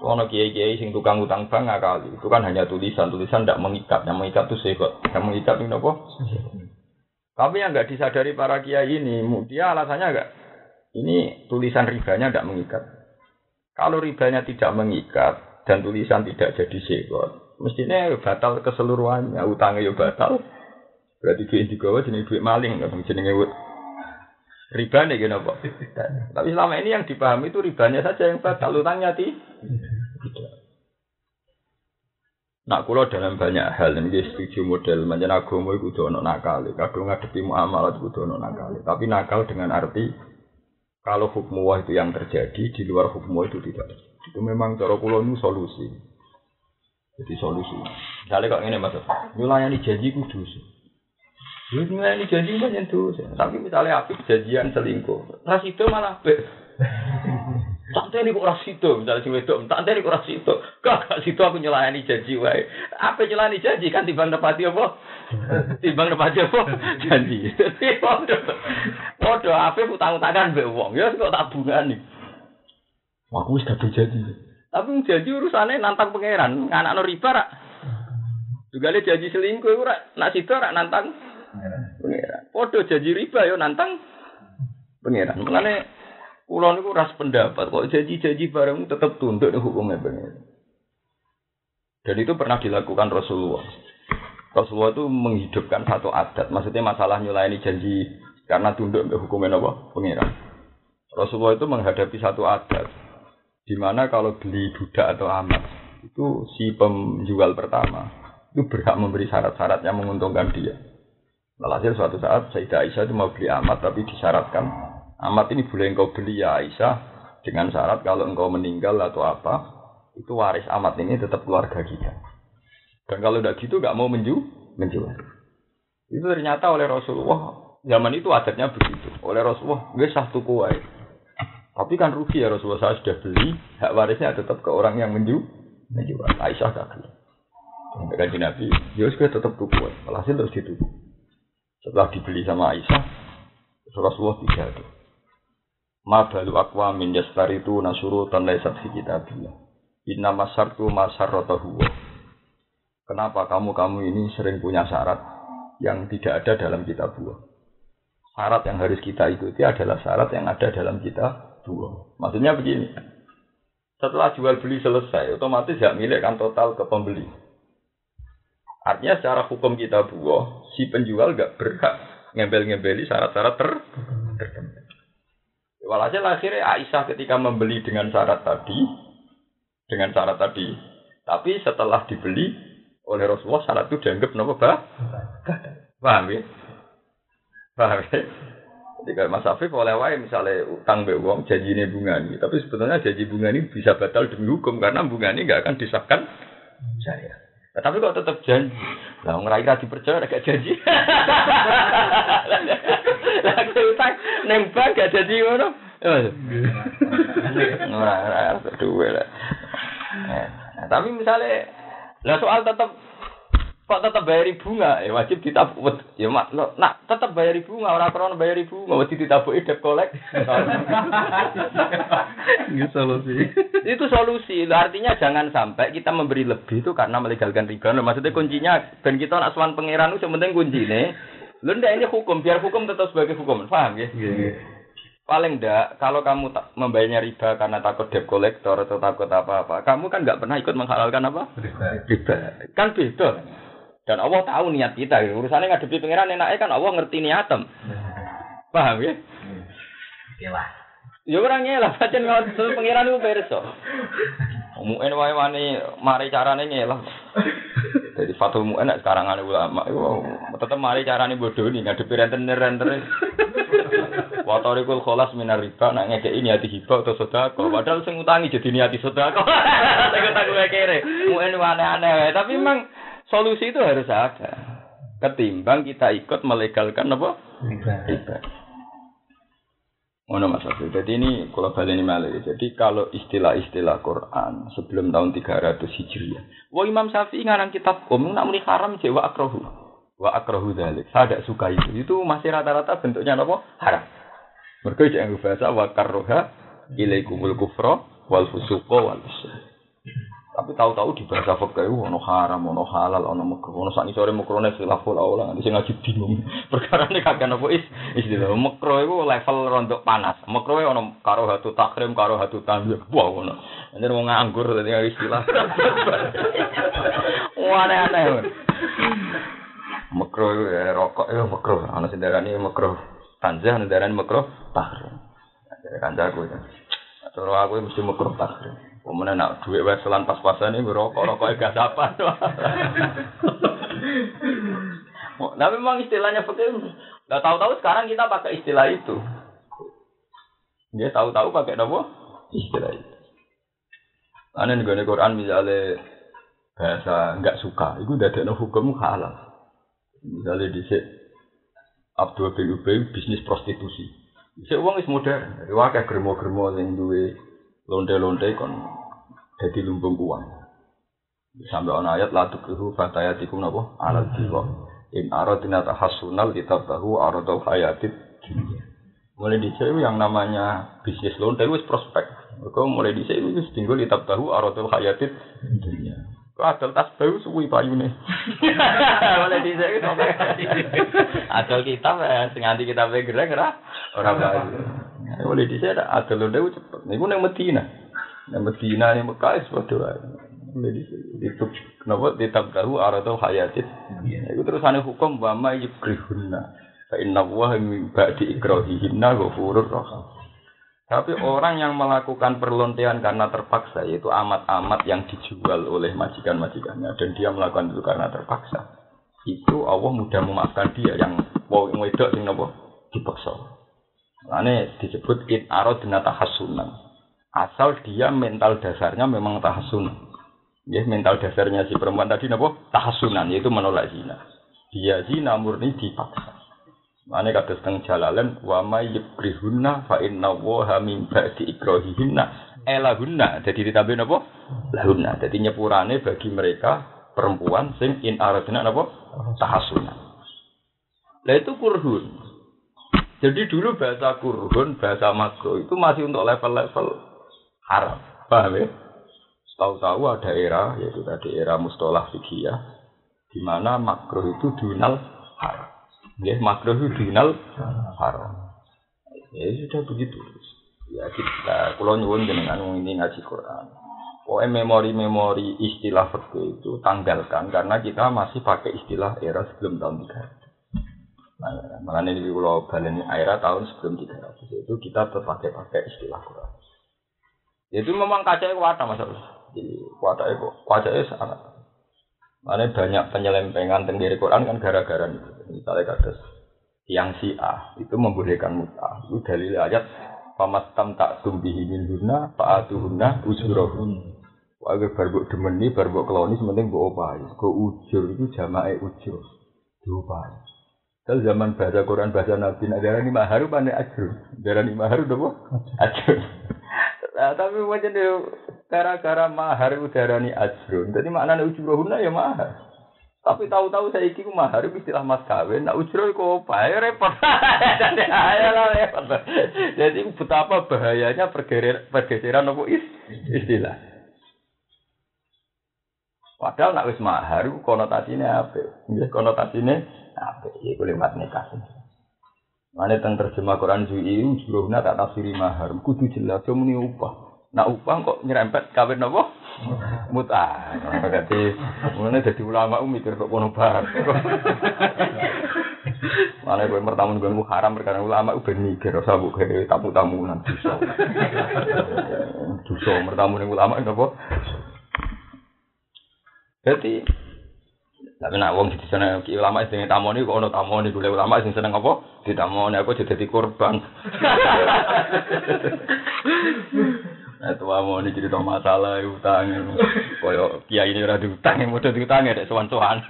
Ono kiai-kiai sing tukang utang bank kali itu kan hanya tulisan, tulisan tidak mengikat, yang mengikat itu sifat, yang mengikat itu apa? Tapi yang nggak disadari para kiai ini, dia alasannya enggak, ini tulisan ribanya tidak mengikat. Kalau ribanya tidak mengikat dan tulisan tidak jadi sekot, mestinya batal keseluruhannya, utangnya ya batal. Berarti duit digawa jenis duit maling, jenenge riba nih gini apa? Tapi selama ini yang dipahami itu ribanya saja yang batal, utangnya ti. Nak kula dalam banyak hal ini setuju model manjen agama kudu ana nakal. Kadung ngadepi muamalah kudu ana nakal. Tapi nakal dengan arti kalau hukum wah itu yang terjadi di luar hukum wah itu tidak. Itu memang cara kula ini solusi. Jadi solusi. Misalnya kok ini mas, nyulayani janji kudu. Lu nyulayani janji banyak tuh. Tapi misalnya api janjian selingkuh, ras itu malah be. Tak ini kok ras itu, misalnya si wedok, tak ini kok ras itu. Kak, kak situ aku nyelayani janji wae. Apa nyelayani janji kan timbang nepati apa? Timbang nepati apa? Janji. Waduh, waduh, apa utang-utangan be wong, ya kok tabungan nih. Aku wis gak janji. Tapi janji urusannya nantang pangeran, anak riba rak. Juga le janji selingkuh rak, nak situ rak nantang pangeran. Podo janji riba yo nantang pangeran. Mulane Kulo niku ras pendapat kok janji-janji bareng tetap tunduk nih hukumnya benar. Dan itu pernah dilakukan Rasulullah. Rasulullah itu menghidupkan satu adat. Maksudnya masalah nyulayani janji karena tunduk ke hukumnya apa? Pengiran. Rasulullah itu menghadapi satu adat. Di mana kalau beli budak atau amat itu si penjual pertama itu berhak memberi syarat-syarat yang menguntungkan dia. Alhasil suatu saat Sayyidah Aisyah itu mau beli amat tapi disyaratkan Amat ini boleh engkau beli ya Aisyah dengan syarat kalau engkau meninggal atau apa itu waris amat ini tetap keluarga kita. Dan kalau tidak gitu nggak mau menju menjual. Itu ternyata oleh Rasulullah zaman itu adatnya begitu. Oleh Rasulullah gue sah wae. Tapi kan rugi ya Rasulullah saya sudah beli hak warisnya tetap ke orang yang menju menjual. Aisyah beli. Kaji Nabi, Yus ya gue tetap tuku. Alhasil terus dituku. Setelah dibeli sama Aisyah, Rasulullah tidak ada. Ma balu akwa min itu nasuru tan laisat fi kitabillah. Inna masartu masarratahu. Kenapa kamu-kamu ini sering punya syarat yang tidak ada dalam kitab buah? Syarat yang harus kita ikuti adalah syarat yang ada dalam kitab buah. Maksudnya begini. Setelah jual beli selesai, otomatis hak milik kan total ke pembeli. Artinya secara hukum kita buah, si penjual gak berhak ngembel-ngembeli syarat-syarat ter tertentu. Walhasil akhirnya Aisyah ketika membeli dengan syarat tadi, dengan syarat tadi, tapi setelah dibeli oleh Rasulullah syarat itu dianggap nopo bah? Paham ya? Paham ya? Ketika Mas Afif oleh wae misalnya utang be uang janji ini bunga ini, tapi sebetulnya janji bunga ini bisa batal demi hukum karena bunga ini nggak akan disahkan saya. Nah, tapi kok tetap janji, lah ngerai rati percaya gak janji. (laughs) Lah utang nembak gak jadi ngono. Ora ora duwe lah. Tapi misalnya lah soal tetap kok tetap bayar bunga ya wajib ditabuk. Ya mak lo nak tetap bayar bunga orang krono bayar bunga wajib ditabuk debt kolek itu solusi. Itu solusi. Artinya jangan sampai kita memberi lebih itu karena melegalkan riba. Maksudnya kuncinya dan kita nak suan pangeran itu penting kuncinya Lu ndak ini hukum, biar hukum tetap sebagai hukum, paham ya? Yeah. Paling ndak, kalau kamu tak membayarnya riba karena takut debt collector atau takut apa-apa, kamu kan nggak pernah ikut menghalalkan apa? Riba. Kan beda. Dan Allah tahu niat kita. Urusannya ngadepi pangeran enaknya kan Allah ngerti niatem. Paham ya? Iya. Ya orang ngelah, pancen ngono pangeran itu perso. Mu'en wae wani mari carane ngelah. Jadi fatul mu'en sekarang ada ulama itu tetep mari carane bodoh nih ngadepi renten-renten. Watorikul kholas minar riba nak ngekeki niati hibah atau sedekah. Padahal sing utangi jadi niati sedekah. (laughs) Sing utang kere. Mu'en aneh-aneh tapi memang solusi itu harus ada. Ketimbang kita ikut melegalkan apa? Riba. Ngono Mas Abdul. Jadi ini kalau balik ini malah. Jadi kalau istilah-istilah Quran sebelum tahun 300 Hijriah. Wah Imam Syafi'i ngarang kitab Qom nak muni haram je wa akrahu. Wa akrahu dzalik. Saya tidak suka itu. Itu masih rata-rata bentuknya apa? Haram. Mereka jangan bahasa wa karroha ilaikumul kufra wal fusuqa wal. Tapi tahu-tahu di bahasa fikih ono haram, ono halal, ono makruh, ono sak sore makrone khilaful aula, nanti sing ngaji bingung. (laughs) Perkara ini kagak nopo is istilah makruh itu level rontok panas. Makruh ono karo hatu takrim, karo hatu tanjir. Wah ono. Anjir mau nganggur tadi istilah. (laughs) Wah aneh-aneh. Makruh ya rokok ya makruh. Ana sing darani makruh tanjah, ana darani makruh tahrim. Jadi kancaku ya. Cara aku mesti makruh tahrim. Kemudian nak duit weselan pas-pasan ini rokok rokok gak apa. Nah (laughs) memang istilahnya fakir. Gak tahu-tahu sekarang kita pakai istilah itu. Dia tahu-tahu pakai apa? Istilah itu. Karena nih Quran misalnya bahasa nggak suka, itu udah ada hukum halal. Misalnya di Abdul bin Ubay bisnis prostitusi. Bisa uang is modern. Wakai germo-germo yang duwe lonte-lonte kon jadi lumbung uang. Sampai on ayat la tukrihu fatayatikum napa alal jiwa. In aradina tahassunal kita tahu aradul hayatid Mulai di sini yang namanya bisnis lonte itu prospek. Kau mulai di sini itu tinggal kita tahu aradul hayatid dunia. Adol tas bayu suwi nih. Mulai di sini adol kita sing anti kita bergerak gerak orang bayu. Mulai di sini adol lonte cepet. Ini pun yang Medina. Yang Medina yang Mekah itu padha Jadi itu kenapa ditabdahu aradul hayatid. Itu terus aneh hukum wa ma yukrihunna. Fa inna wa min ba'di ikrahihinna ghafurur rahim. Tapi orang yang melakukan perlontean karena terpaksa yaitu amat-amat yang dijual oleh majikan-majikannya dan dia melakukan itu karena terpaksa. Itu Allah mudah memaafkan dia yang mau wedok sing napa dipaksa. Ini disebut in aradna tahassunan. Asal dia mental dasarnya memang tahassun. Ya, mental dasarnya si perempuan tadi napa? Tahassunan yaitu menolak zina. Dia zina murni dipaksa. Mane kata setengah jalalen wa may yukrihunna fa inna wa min ba'di ikrahihinna elahunna. Jadi ditambah napa? Lahunna. Jadi nyepurane bagi mereka perempuan sing in aradna napa? Tahassunan. Lah itu kurhun. Jadi dulu bahasa kurhun, bahasa makro itu masih untuk level-level haram. Paham ya? Tahu-tahu ada era, yaitu tadi era mustolah fikih di mana makro itu dunal haram. Ya, makruh itu dinal haram. Ya sudah begitu. Ya kita kalau nyuwun dengan ini ngaji Quran. Pokoknya memori-memori istilah fikih itu tanggalkan karena kita masih pakai istilah era sebelum tahun 300. Nah, makanya di pulau Balen era tahun sebelum 300 itu kita tetap pakai istilah Quran. Itu memang kaca kuat masalah. Jadi kuat itu kuat itu sangat. Mana banyak penyelewengan tentang Quran kan gara-gara itu. Misalnya kata yang si A itu membolehkan muta. Itu dalil ayat pamastam tak tumbihi min huna faatuhunna ujurahun. Wah, baru demeni, baru keloni, sementing gue opai. Gue ujur itu jamae ujur, diopai. Kalau zaman bahasa Quran bahasa Nabi, nak darah ini maharu pandai ajur, darah ini maharu dong, ajur. Nah, tapi macam gara-gara mahar udarani ajrun. Jadi maknanya ujrohuna ya mahar. Tapi tahu-tahu saya iki mahar itu istilah mas kawin. Ujroh kok apa? Ya (laughs) repot. Jadi repot. Jadi betapa bahayanya pergeseran is istilah. Padahal nak wis mahar konotasinya apa? Ya konotasinya apa? Ya lewat nikah. Mana tentang terjemah Quran Zui ujrohuna tak tafsiri mahar. Kudu jelas, muni upah. Nak upah kok nyerempet kawin apa? Muta. Berarti mulane dadi ulama mikir kok kono bar. Mana gue pertama gue mau haram perkara ulama gue mikir rasa bu kayak tamu nanti so. Dosa pertama nih ulama apa? Jadi tapi nak wong di sana ulama sing tamoni kok ono tamoni gue ulama sing seneng apa? Ditamoni aku jadi korban. Nah, tua mau ini cerita masalah eh, utang. Eh, Koyo kiai ini udah diutang, yang mau diutang ya, sewan sewan.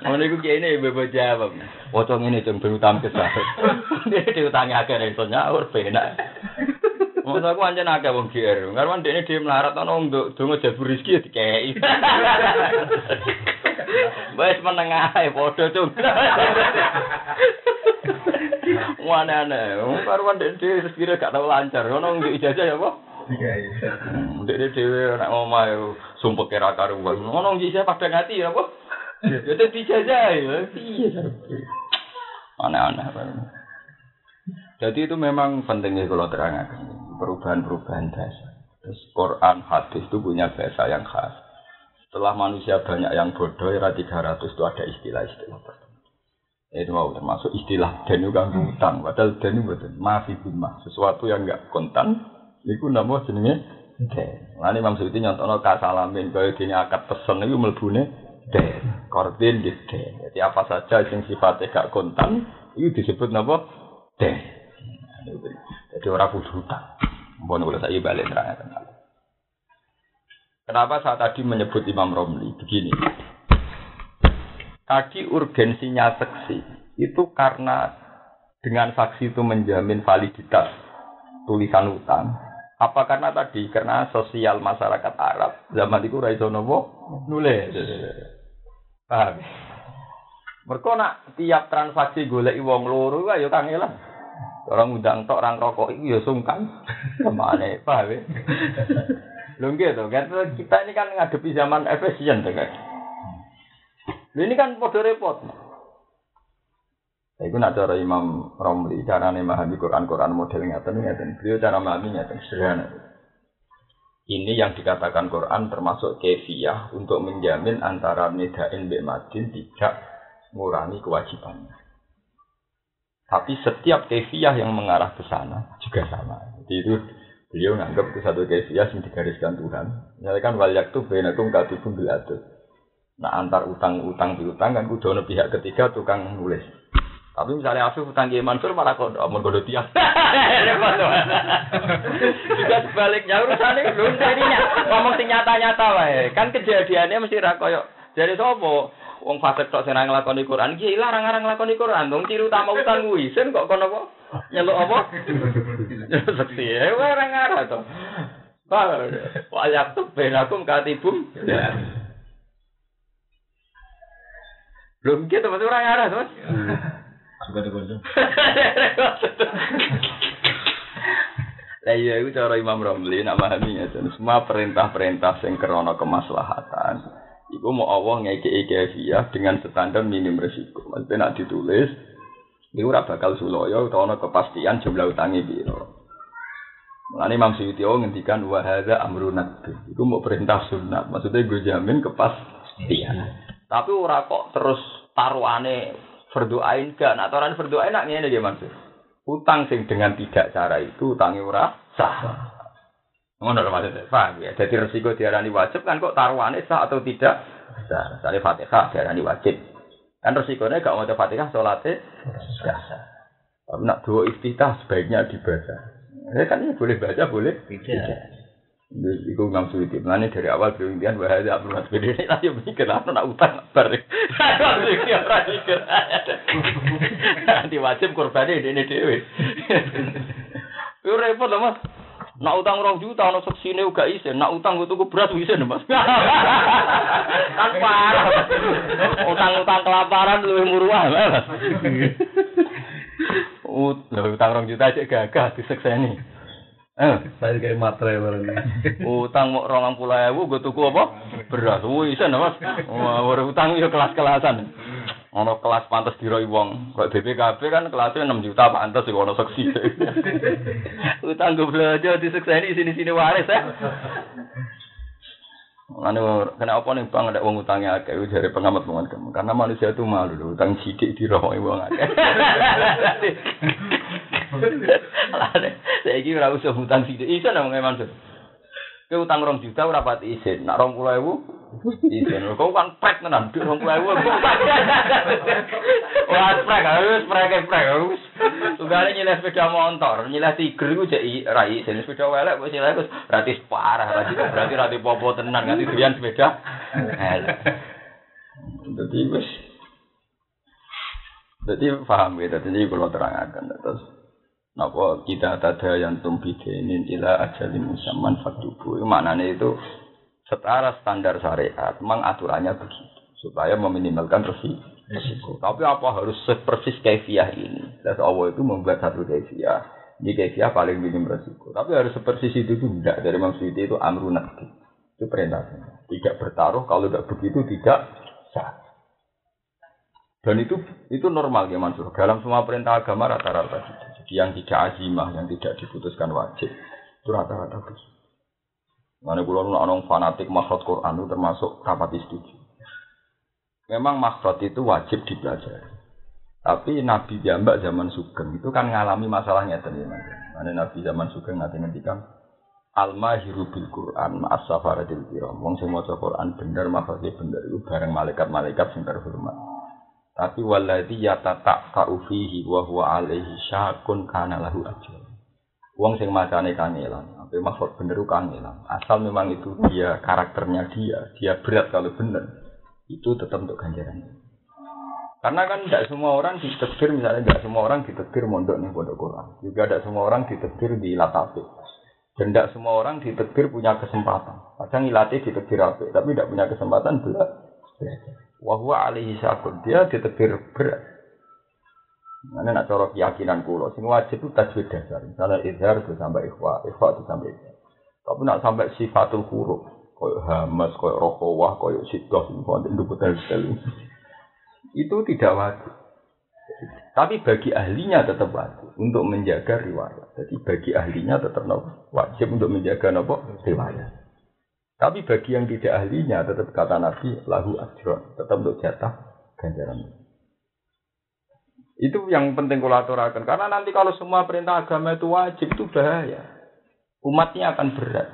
Mau ini kiai ini bebas jawab. Wocong ini cuma berutang ke saya. (laughs) akeh akhirnya itu nyaur, penak. Mau aku anjen akeh wong kiai. Karena dene dhewe dia melarat, tolong untuk donga jadi rezeki ya, dikeki. (laughs) Wes menengah, tuh. Wane aneh. Wong karuan dek dhewe rezekine gak tau lancar. Ngono nggih ijazah ya apa? Iya iya. Dek dhewe nek omah sumpah kira karuan. Ngono nggih ijazah padha ngati ya apa? Ya dadi ijazah ya. Piye Aneh-aneh. Jadi itu memang pentingnya kalau terangkan perubahan-perubahan dasar. Terus Quran, hadis itu punya bahasa yang khas. Setelah manusia banyak yang bodoh, era 300 itu ada istilah-istilah tertentu. Itu mau termasuk istilah dan juga utang. Padahal dan itu betul. Masih bimah. Sesuatu yang enggak kontan. Itu nama jenenge Lan Imam Suyuti nyontono kasalamin kaya dene akad pesen iku mlebune den. Kordin nggih den. Jadi apa saja sing sifatnya gak kontan itu disebut napa? Den. Jadi ora kudu hutang. Mbon kula saya balik terangkan. Kenapa saya tadi menyebut Imam Romli begini? Tadi urgensinya saksi itu karena dengan saksi itu menjamin validitas tulisan utang. Apa karena tadi karena sosial masyarakat Arab zaman itu raiso nopo nulis. Paham? Mereka tiap transaksi golek wong loro ayo kangelan. Orang undang tok orang rokok itu ya sungkan. (laughs) Ke mana? Paham Lho gitu, kan kita ini kan ngadepi zaman efisien tuh kan. Ini kan podo repot. Iku nak cara Imam Romli, cara memahami Quran-Quran model ngeten ngeten. Beliau cara memahami ngeten sederhana. Ini yang dikatakan Quran termasuk kefiyah untuk menjamin antara nidain Mbak Madin tidak mengurangi kewajibannya. Tapi setiap kefiyah yang mengarah ke sana juga sama. Jadi itu beliau nganggap itu satu kefiyah yang digariskan Tuhan. Misalnya kan waliyak tuh benakum katibun bil Nah antar utang-utang piutang kan kudu pihak ketiga tukang nulis. Tapi misalnya Afif utang Kiai Mansur malah kok mau godo tiang. (laughs) Juga sebaliknya urusannya belum jadinya ngomong sing nyata-nyata wae. Kan kejadiannya mesti ra koyo jadi sopo wong fasik tok sing nglakoni Quran iki larang-larang nglakoni Quran. Dong ciri utama utang kuwi sen kok kono apa? Nyeluk apa? (laughs) Seksi ya ora ngarah to. Wa yaktub bainakum katibum. Belum gitu, masih orang arah, mas. Suka dikonco. (laughs) Lah iya itu cara Imam Romli nak memahami ya semua perintah-perintah sing krana kemaslahatan iku mau Allah ngekei kefiyah dengan standar minim resiko. Maksudnya nak ditulis itu ora bakal suloyo utawa ana kepastian jumlah utangi piro. Mulane Imam Suyuti ngendikan wa hadza amrun Iku mau perintah sunat. Maksudnya gue jamin kepastian. Tapi ora kok terus taruhane berdoain gak nak aturan berdoain nak ngene nggih Mas. Utang sing dengan tidak cara itu utangi ora sah. Ngono lho maksudnya, paham ya. Jadi resiko diarani wajib kan kok taruhannya sah atau tidak sah. Misalnya Fatihah diarani wajib. Kan resikonya gak mau Fatihah sholatnya sah. Tapi nak dua iftitah sebaiknya dibaca. Ya kan ini boleh baca, boleh tidak. Iku Imam Suyuti. Mulane dari awal beliau impian bahwa ada Abdul Mas Bede ini lagi (laughs) mikir lah nak utang bar. (laughs) (laughs) Nanti wajib korban ini ini dewi. Itu repot lah mas. Nak utang orang juta, nak seksi ini juga isen. Nak utang gue tuh beras isen mas. (laughs) kan parah. Utang-utang kelaparan lebih murah mas. (laughs) Utang orang juta aja gagah disekseni. Eh, saya kayak matre barang. Utang mau rongang pula ewu, gue tuku apa? Beras, wih, bisa mas. Wah, utang ya kelas-kelasan. Ono kelas pantas diroi wong. Kok BPKB kan kelasnya 6 juta pantas sih ono seksi. (laughs) Utang gue belajar di ini sini-sini waris ya. Anu kena apa nih bang ada uang utangnya agak dari pengamat banget kamu karena manusia itu malu loh utang sidik di roh uang agak. (laughs) Saya kira usah utang sidik. Isa namanya Mansur. Ke utang rong juta ora pati isin. Nak rong puluh ewu isin. Kau kan prek tenan. Duit rong puluh ewu. (laughs) Wah prek. Harus prek prek. Harus. Tunggalnya nyileh sepeda motor. Nyileh tiger itu jadi rai. Jadi sepeda welek. Gue nyileh itu berarti parah. Berarti berarti popo tenan. Nanti durian sepeda. Jadi wes. Jadi paham ya. Jadi kalau terangkan. Terus. Napa kita tada yang ini ila ajalin musamman faktubu. Maknanya itu setara standar syariat, memang aturannya begitu supaya meminimalkan resiko. Tapi apa harus sepersis kefiah ini? Dan Allah itu membuat satu kefiah. Ini kefiah paling minim resiko. Tapi harus sepersis itu tidak. Dari Imam itu amrun Itu perintahnya. Tidak bertaruh kalau tidak begitu tidak sah. Dan itu itu normal ya Mansur. Dalam semua perintah agama rata-rata gitu yang tidak azimah, yang tidak diputuskan wajib, itu rata-rata begitu. Mana pulau orang fanatik makhluk Quran itu termasuk rapat setuju. Memang makhluk itu wajib dipelajari. Tapi Nabi Jambak zaman Sugeng itu kan ngalami masalahnya teman Mana Nabi zaman Sugeng nanti ngendikan al mahiru bil Quran ma'as safaratil kiram. Wong sing maca Quran bener mahfaze bener iku bareng malaikat-malaikat sing terhormat. Tapi waladhi yatata fihi wa huwa alaihi syakun kana lahu ajr. Wong sing macane kangelan, apa mahfud bener kangelan. Asal memang itu dia karakternya dia, dia berat kalau bener. Itu tetap untuk ganjaran. Karena kan tidak semua orang ditegur, misalnya tidak semua orang ditegur mondok nih pondok Quran. Juga tidak semua orang ditegur di latafi. Dan tidak semua orang ditegur punya kesempatan. Kadang ilati ditegur apa, tapi tidak punya kesempatan belajar. Wahwa alaihi syakun. Dia ditegur berat. Mana nak corok keyakinan kulo. Sing wajib itu tajwid dasar. Misalnya izhar itu sampai ikhwa, ikhwa itu sampai izhar. Tapi nak sampai sifatul huruf, koyo hamas, koyo rohowah, koyo sidoh, semua itu itu tidak wajib. Tapi bagi ahlinya tetap wajib untuk menjaga riwayat. Jadi bagi ahlinya tetap wajib untuk menjaga nopo riwayat. Tapi bagi yang tidak ahlinya tetap kata Nabi lahu ajron, tetap untuk jatah ganjaran. Itu yang penting kalau aturakan. Karena nanti kalau semua perintah agama itu wajib itu bahaya. Umatnya akan berat.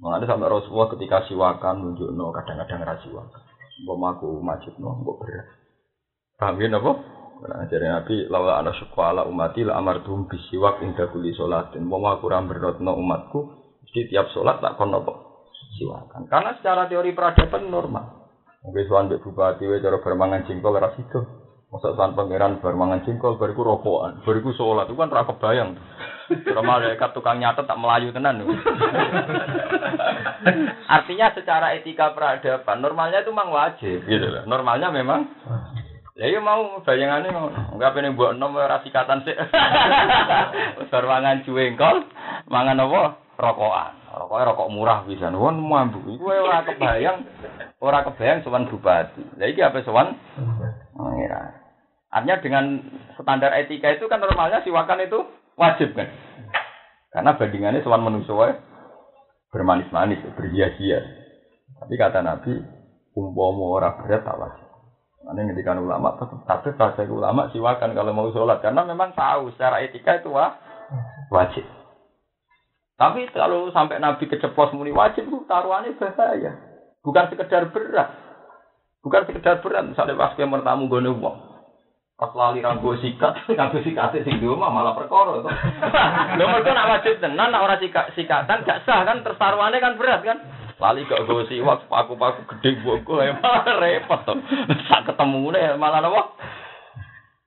Mengenai sampai Rasulullah ketika siwakan nunjuk no kadang-kadang rasiwakan. Mbok aku majid no, mbok berat. Paham ya napa? Nah, jadi Nabi lawa ana syukwa ala umati la amartum bisiwak inda kulli sholatin. Mbok aku ora no umatku, mesti tiap sholat tak kon napa? Siwakan. Karena secara teori peradaban normal. Mungkin soal mbek bupati cara bermangan jengkol ora sido. Masa soal pangeran bermangan jengkol bariku rokokan, bariku sholat itu kan ora kebayang. Kalau malaikat tukang nyatet tak melayu tenan. (laughs) Artinya secara etika peradaban normalnya itu memang wajib gitu loh. Normalnya memang Ya iya mau bayangannya mau enggak pengen buat nom ora sikatan sih. (laughs) Besar mangan cuengkol, mangan apa? Rokokan. Rokoknya rokok murah bisa nuwun mambu. Iku ora kebayang, ora kebayang sowan bupati. Lah iki apa sowan? Artinya dengan standar etika itu kan normalnya siwakan itu wajib kan? Karena bandingannya sowan manusia bermanis-manis, berhias-hias. Tapi kata Nabi, umpama orang berat tak wajib. Ini ulama, tapi bahasa ulama siwakan kalau mau sholat. Karena memang tahu secara etika itu wah, wajib. Tapi kalau sampai Nabi keceplos muni wajib, itu taruhannya bahaya. Bukan sekedar berat. Bukan sekedar berat. Misalnya pas ke mertamu gue uang. Pas lali ranggo sikat, (laughs) ranggo sikat sing dua malah perkara. (laughs) Lho mergo nak wajib tenan nak ora sikat sikatan gak sah kan tertaruhannya kan berat kan. Lali gak gue siwak paku-paku gede boko ya malah repot to. Sak ketemu nih malah apa?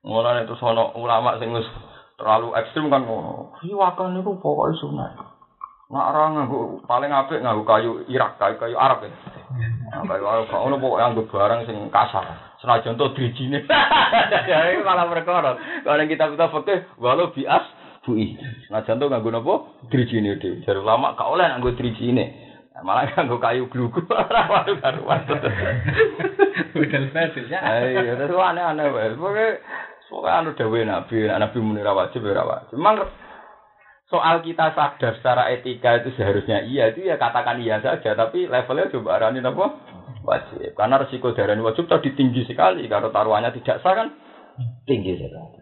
Mulane itu sono ulama sing terlalu ekstrim kan ngono. Siwakan niku pokoke sunat. Nak nganggo paling apik nganggo kayu Irak, kayu kayu Arab ya. Nah, kayu Arab kok ono pokoke nganggo barang sing kasar. Senajan to drijine. Ya malah perkara. Kalau kita kita fakih walau bias bui. Senajan to nganggo napa? Drijine dhewe. Jar ulama gak oleh nganggo drijine. Malah nganggo kayu glugu ora karuan. Budal fasil ya. Ayo, terus aneh-aneh wae. Pokoke pokoke anu dawuhe Nabi, Nabi muni ra wajib ora wajib. Memang soal kita sadar secara etika itu seharusnya iya itu ya katakan iya saja tapi levelnya coba arani apa wajib. Karena resiko darah wajib tadi tinggi sekali. Kalau taruhannya tidak sah kan tinggi sekali.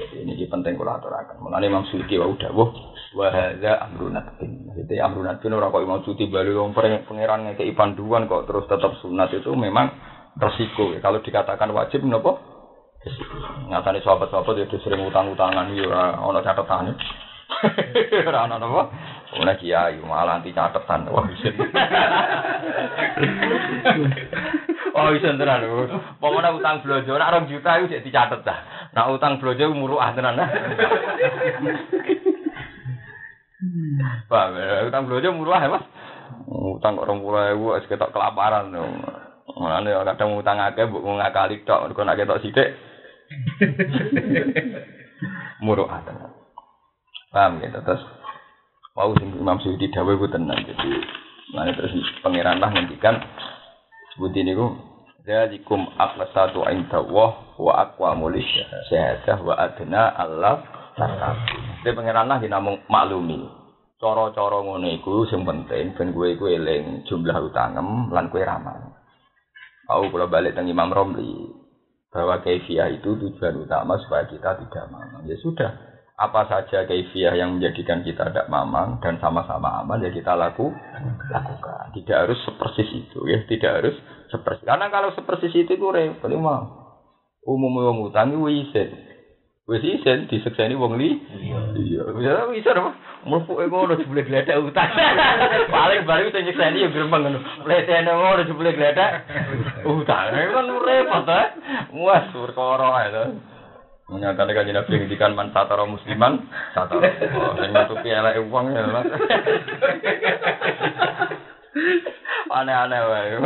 Jadi ini penting kalau aturakan. Mengenai Imam Suyuti wa udah wah wahada amrunat bin. Jadi amrunat bin orang kok Imam Suyuti balik orang pangeran ngekei panduan kok terus tetap sunat itu memang resiko. Kalau dikatakan wajib nopo nyatane sahabat-sahabat itu sering utang-utangan ya ono catatan. Ora ono napa? (laughs) Ora kiai malah anti catetan. Wah, isin. Oh, isin tenan. Pokoknya utang blojo nak rong juta iku sik dicatet dah. Nak utang blojo muruah tenan. Pak, utang blojo muruah ya, Mas? Utang kok 20.000 wis ketok kelaparan. Mulane kadang utang akeh mbok ngakali tok, kok nak ketok sithik. (laughs) Muruah tenan. Paham gitu terus mau sing Imam Suyuti dawuh ku tenan jadi nah terus pangeran lah ngendikan sebut ini ku Zalikum aqlasatu inda Allah wa aqwamu syahadah wa adna Allah. Jadi pangeran lah dinamung maklumi. Cara-cara ngono iku sing penting ben kowe iku eling jumlah utangem lan kowe ramal. Mau kalau balik teng Imam Romli bahwa kaifiah itu tujuan utama supaya kita tidak mana. Ya sudah, apa saja kaifiah yang menjadikan kita tidak mamang dan sama-sama aman ya kita laku lakukan. Tidak harus sepersis itu ya, tidak harus sepersis. Karena kalau sepersis itu itu repot mah. Umum wong utang wis Wis isen disekseni wong li. Iya. Bisa bisa apa? Mlebu ngono jebule gledak utang. (laughs) Paling baru sing nyekseni ya gremeng ngono. Letene ngono jebule gledak utang. Kan repot ta. Muas perkara ae Menyatakan kanjeng Nabi ngendikan man satara musliman satara. (laughs) Oh, sing nutupi eleke wong ya. (laughs) Aneh-aneh wae.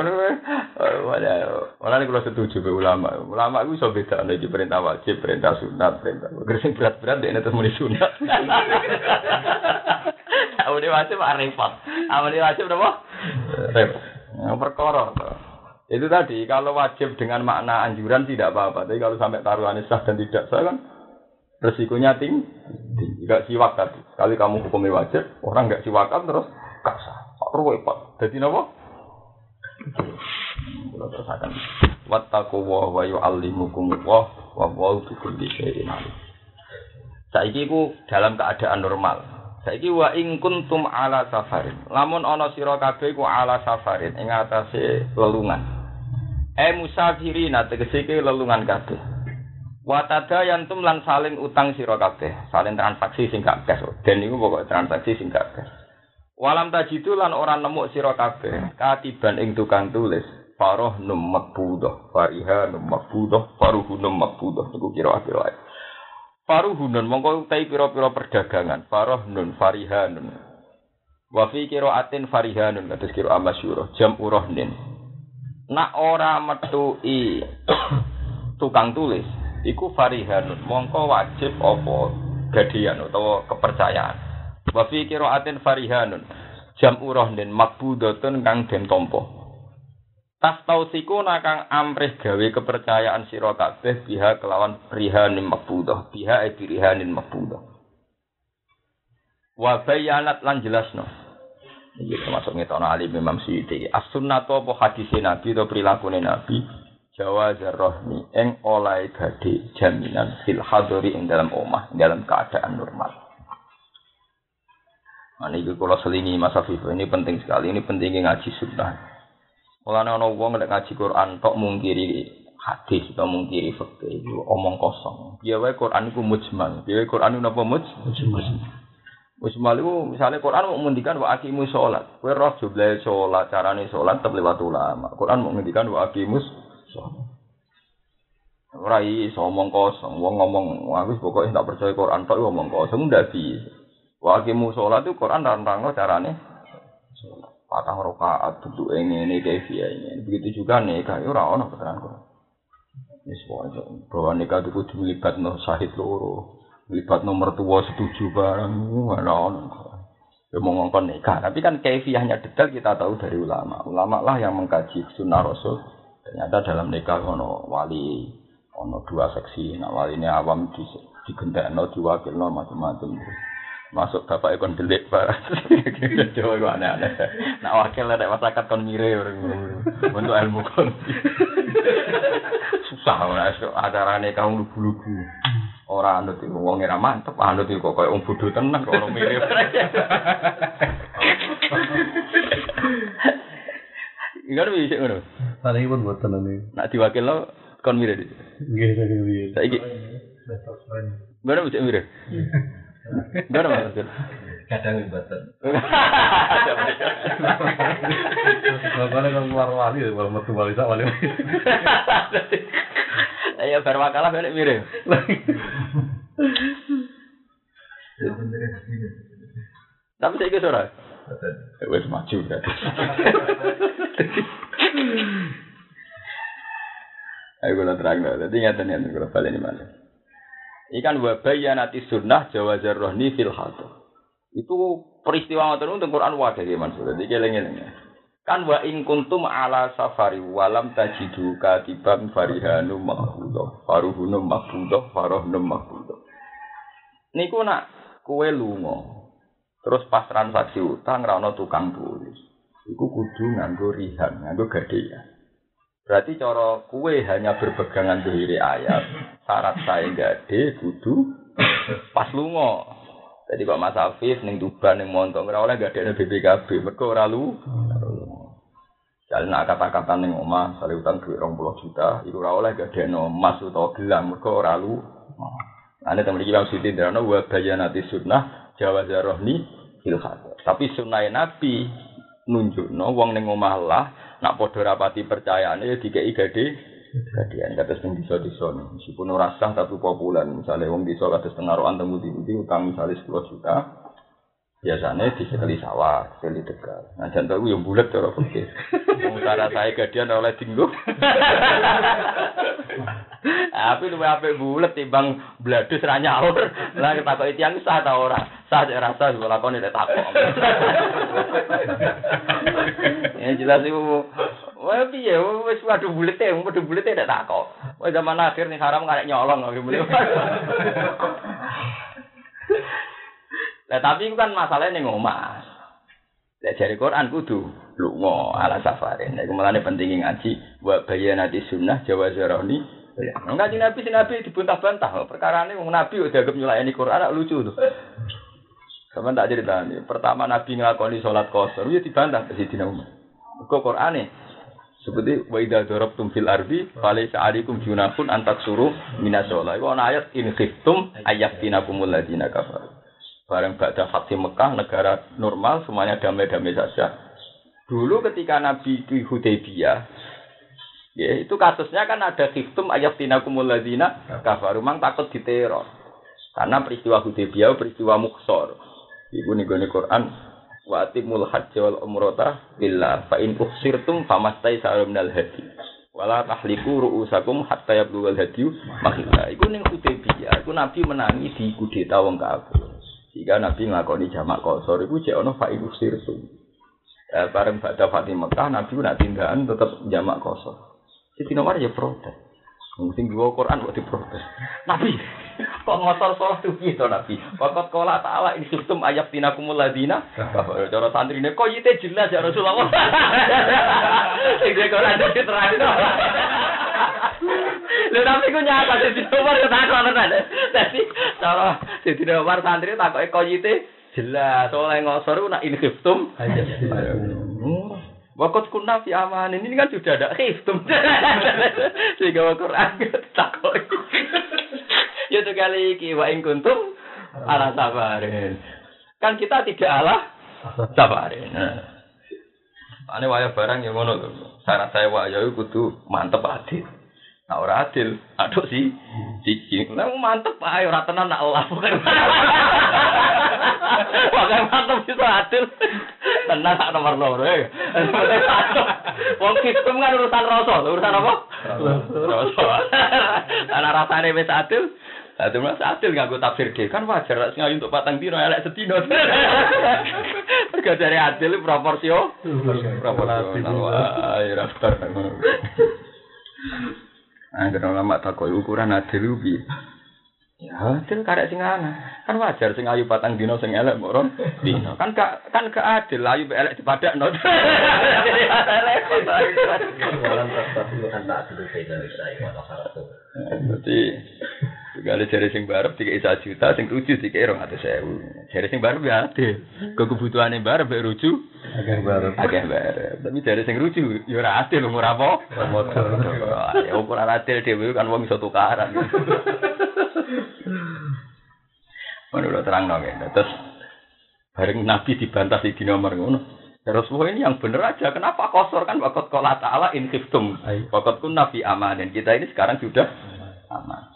Wae. Ora nek setuju be ulama. Ulama iku iso beda nek perintah wajib, perintah sunat, perintah. Gereng berat-berat dekne terus muni sunat. Awalnya wajib repot. Awalnya wajib apa? Repot. Perkara. Itu tadi, kalau wajib dengan makna anjuran tidak apa-apa. Tapi kalau sampai taruhannya sah dan tidak sah kan resikonya tinggi. Enggak siwak tadi. Kali kamu hukumnya wajib, orang enggak siwakan terus gak sah. Repot. Jadi apa? Kalau terus akan wattaku wa wa yu'allimukum wa wa wa bi syai'in. Saiki ku dalam keadaan normal. Saiki wa ing kuntum ala safarin. Lamun ana sira kabeh ku ala safarin ing atase lelungan. E musafirina tegese ke lelungan kabeh. Watada yantum lan saling utang sira kabeh, saling transaksi sing gak cash. Den niku pokok transaksi sing gak. Walam tajidu lan ora nemu sira kabeh, katiban ing tukang tulis. Faroh num makbudah, fariha num makbudah, faruhu num makbudah. Niku kira akhir wae. Faruhunun mongko utai pira-pira perdagangan. Faroh nun farihanun. Wa fi qiraatin farihanun kados kira amasyura jam urohnin nak ora metui tukang tulis iku farihanun mongko wajib apa gadian utawa kepercayaan wa fi qiraatin farihanun jam urohnin makbudatun kang den tampa tas tausiku nakang amrih gawe kepercayaan sira kabeh biha kelawan rihanin makbudah biha e rihanin makbudah wa bayanat lan jelasno ini termasuk ngetono alim Imam Syuuti. As-sunnah apa hadis Nabi atau perilaku Nabi? Jawa zarrohni eng oleh gade jaminan fil hadori ing dalam omah, dalam keadaan normal. Nah, ini kalau selingi masa Afif, ini penting sekali. Ini pentingnya ngaji sunnah. Kalau ada orang yang ngaji Quran, tok mungkiri hadis atau mungkiri fakta itu omong kosong. Biar Quran itu mujmal. Biar Quran itu apa mujmal? Wis malu misalnya Quran mau menghentikan wa aqimus sholat. Kowe roh jumlah sholat, carane sholat tetep lewat ulama. Quran mau menghentikan wa aqimus sholat. Ora iso omong kosong, wong ngomong aku pokoknya tak percaya Quran tok ngomong kosong ndak bisa. Wa aqimus sholat itu Quran rantangno carane sholat. Patang rakaat duduk ini ini kefia ini. Begitu juga nikah ora ono keterangan Quran. Wis wae bahwa nikah itu kudu melibatno syahid loro libat nomor tua setuju barang mana on ya mau nikah tapi kan kefiahnya detail kita tahu dari ulama ulama lah yang mengkaji sunnah rasul ternyata dalam nikah ono wali ono dua seksi nah wali ini awam di digendakno diwakilno macam-macam masuk bapak ikon delik barang (laughs) coba gue aneh-aneh nak wakil ada masyarakat kon mire untuk ilmu kon susah lah acara nikah lugu-lugu Ora anut iku wong ora mantep, anut iku kok wong bodho tenan kok ora mirip. Ingat bisa ngono. Paling pun buat tenan iki. Nak diwakilno kon mirip. Nggih, saiki. Saiki. Mana bisa mirip? Mana maksud? Kadang mboten. Bapaknya kan keluar wali, kalau metu wali sak wali. Ayo bar makalah balik mirip. Tapi saya ikut ora. Wes maju berarti. (laughs) Ayo kalau terang. Jadi ingatan yang kalau balik ini mana? Ikan wabayanati sunnah jawazar rohni fil Itu peristiwa ngoten untuk Quran wadah ya maksud. Jadi keleng-keleng. Kan wa in kuntum ala safari walam tajidu katiban farihanu mahfudah faruhunu mahfudah farohnu mahfudah Niku nak kue lunga terus pas transaksi utang ra tukang tulis. Iku kudu nganggo rihan, nganggo gadean. Berarti cara kue hanya berpegangan dohiri ayat, syarat saya gade kudu Pas lunga. Jadi Pak Mas Afif ning Tuban ning Montong ora oleh gak ada BPKB, mergo ora lu. Jadi nak kata-kata ning omah, sale utang duit 20 juta, iku ora oleh gak ada emas utawa gelang, mergo ora lu. Ane temen iki Imam Siti nderano wa bayanati sunnah Jawa zarohni fil. Tapi sunnah Nabi nunjukno wong ning omah lah nak padha rapati percayane ya dikeki gede Gadian kata sing bisa disa meskipun ora sah tapi populer misalnya wong desa kata setengah roan temu di utang misalnya 10 juta biasanya disekali sawah, sekali tegal. Nah, jantung itu yang bulat cara. Wong cara saya gadian oleh dinggo. (laughs) Tapi lu apa bulat timbang bladus ra nyaur. Lah ketakoki tiyang sah ta ora? Sah cek rasa kok lakone nek takok. Ya jelas iku Wah piye wis waduh bulete, wong padha bulete nek takok. Wah zaman akhir ning haram karek nyolong kok mulai. Lah tapi itu kan masalahnya ning omah. Lah jare Quran kudu lunga ala safarin. Nek mulane penting ngaji wa bayanati sunnah jawa zaroni. Enggak di Nabi, si Nabi dibuntah-bantah. Perkara ini Nabi udah dianggap nyulayani Quran, lucu tuh. Sama tak cerita nih. Pertama Nabi ngelakoni sholat kosor, ya dibantah ke Sidina Umar. Kok Quran nih? Seperti wa idza darabtum fil ardi falaysa alaikum junahun antak suruh minas sholat. Itu ayat in khiftum ayaftinakumul ladina kafaru. Bareng Ba'da Fatih Mekah, negara normal, semuanya damai-damai saja. Dulu ketika Nabi di Hudaybiyah, ya, itu kasusnya kan ada khiftum ayat tinakumul ladina kafaru, memang takut diteror. Karena peristiwa Hudaybiyah, peristiwa Mukhsor. Ibu nih gue Quran, wa atimul hajj wal umrata billah fa in uhsirtum famastai sarum dal hadi wala tahliku ru'usakum hatta yablughal hadi makhila iku ning Hudaybiyah iku Nabi menangi di kudeta wong kafir. Jika Nabi nglakoni jamak kosor iku cek ono fa in uhsirtum. Eh, bareng pada Fatih Mekah Nabi nak tindakan tetap jamak kosor Siti Nomor ya protes Mungkin dua Quran kok diprotes. Nabi, kok ngotor sholat tuh gitu Nabi. Pokok kola ta'ala ini sistem ayat tinakumul ladina. Cara santri ini, kok yite jelas ya Rasulullah. (laughs) Dia Quran jadi terang. Lha tapi ku nyata Siti Umar yo takon tenan. Dadi cara Siti Umar santri takoke kok yite jelas. Ngosor ku nak inkhiftum. Waktu kunna fi aman ini kan sudah ada khiftum. (laughs) Sehingga Al-Quran takoi. Ya sekali iki wa ing kuntum ala sabarin. Kan kita tidak ala sabarin. Nah. Ane waya barang yang ngono lho. Syarat saya waya kudu mantep adil. Nah ora adil, aduh sih cici. Lah mantep ae ora tenan nak Allah bukan. Pokoke mantep bisa adil. Tenan sak nomor loro ya. (laughs) Wong sistem kan urusan rasa, urusan apa? Rasa. Karena rasane wis adil, Adil mas adil nggak gue tafsir deh kan wajar lah ngayu untuk patang dino elek setino. (laughs) Mereka dari adil proporsio, proporsional. Wah, ya raptor. (laughs) Angger ulama takoi ukuran adil ubi. Ya, adil karek sing ana. Kan wajar sing ayu patang dino sing elek moron dino. Kan gak kan gak adil ayu elek dipadakno. (laughs) Jadi Gale jare sing barep tiga isa juta, sing tujuh tiga rong atus sewu. Jare sing barep ya adil. Kok kebutuhane barep mek ruju. Agak bareng. Akeh barep. Tapi jare sing ruju ya ora adil ora apa. Motor. Ya ukuran adil dhewe kan wong iso tukaran. Menurut terang dong ya. Terus bareng Nabi dibantah di nomor ngono. Terus wah ini yang bener aja. Kenapa kosor kan wakot kola ta'ala in khiftum. Wakot kun nabi aman. Dan kita ini sekarang sudah aman.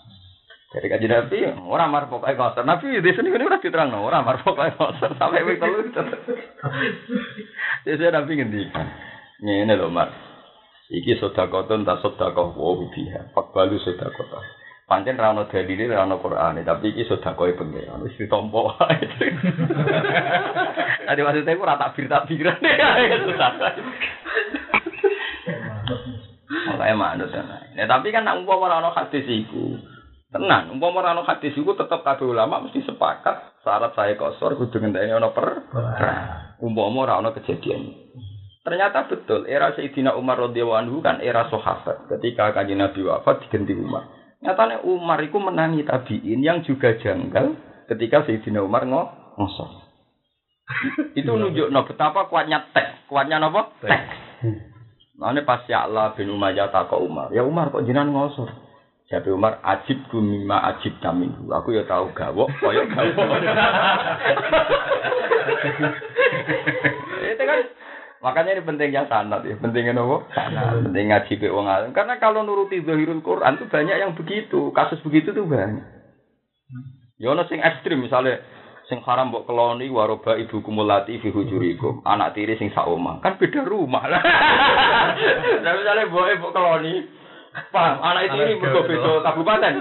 Jadi kaji Nabi, orang mar pokoknya kosor. Nabi di sini ini udah diterang, orang mar pokoknya kosor. Sampai wih telu. Jadi Nabi ngendikan. Ini loh mar. Iki sodakotun tak sodakoh wow biha. Fakbalu sodakotah. Pancen rano dalile rano Quran, tapi iki sedekah pengen. Wis ditompo wae. Tadi maksudnya aku rata bir takbiran ya sedekah. Makanya manut ya. Tapi kan nak umpama ora ono hadis iku. Tenan, umpama ora ono hadis iku tetep kabeh ulama mesti sepakat syarat saya kosor kudu ngenteni ono per. Umpama ora ono kejadian. Ternyata betul, era Sayyidina Umar radhiyallahu anhu kan era sahabat. Ketika kanjeng Nabi wafat diganti Umar. Nyatanya Umar itu menangi tabiin yang juga janggal ketika Sayyidina Umar ngo ngosor. itu nunjuk no betapa kuatnya tek, kuatnya apa? Tek. Mana pas ya Allah bin Umayyah takok Umar, ya Umar kok jinan ngosor? Jadi Umar ajib mimma ajib tamin. Aku ya tahu gawok, koyo gawok. Itu kan makanya ini pentingnya sanad ya, pentingnya nopo? Sanad, penting ngaji be wong alim. Karena kalau nuruti zahirul Quran tuh banyak yang begitu, kasus begitu tuh banyak. Ya ono sing ekstrim misalnya sing haram mbok keloni waroba ibu kumulati fi hujurikum anak tiri sing saoma kan beda rumah (laughs) lah misalnya mbok mbok keloni paham anak tiri mergo beda kabupaten.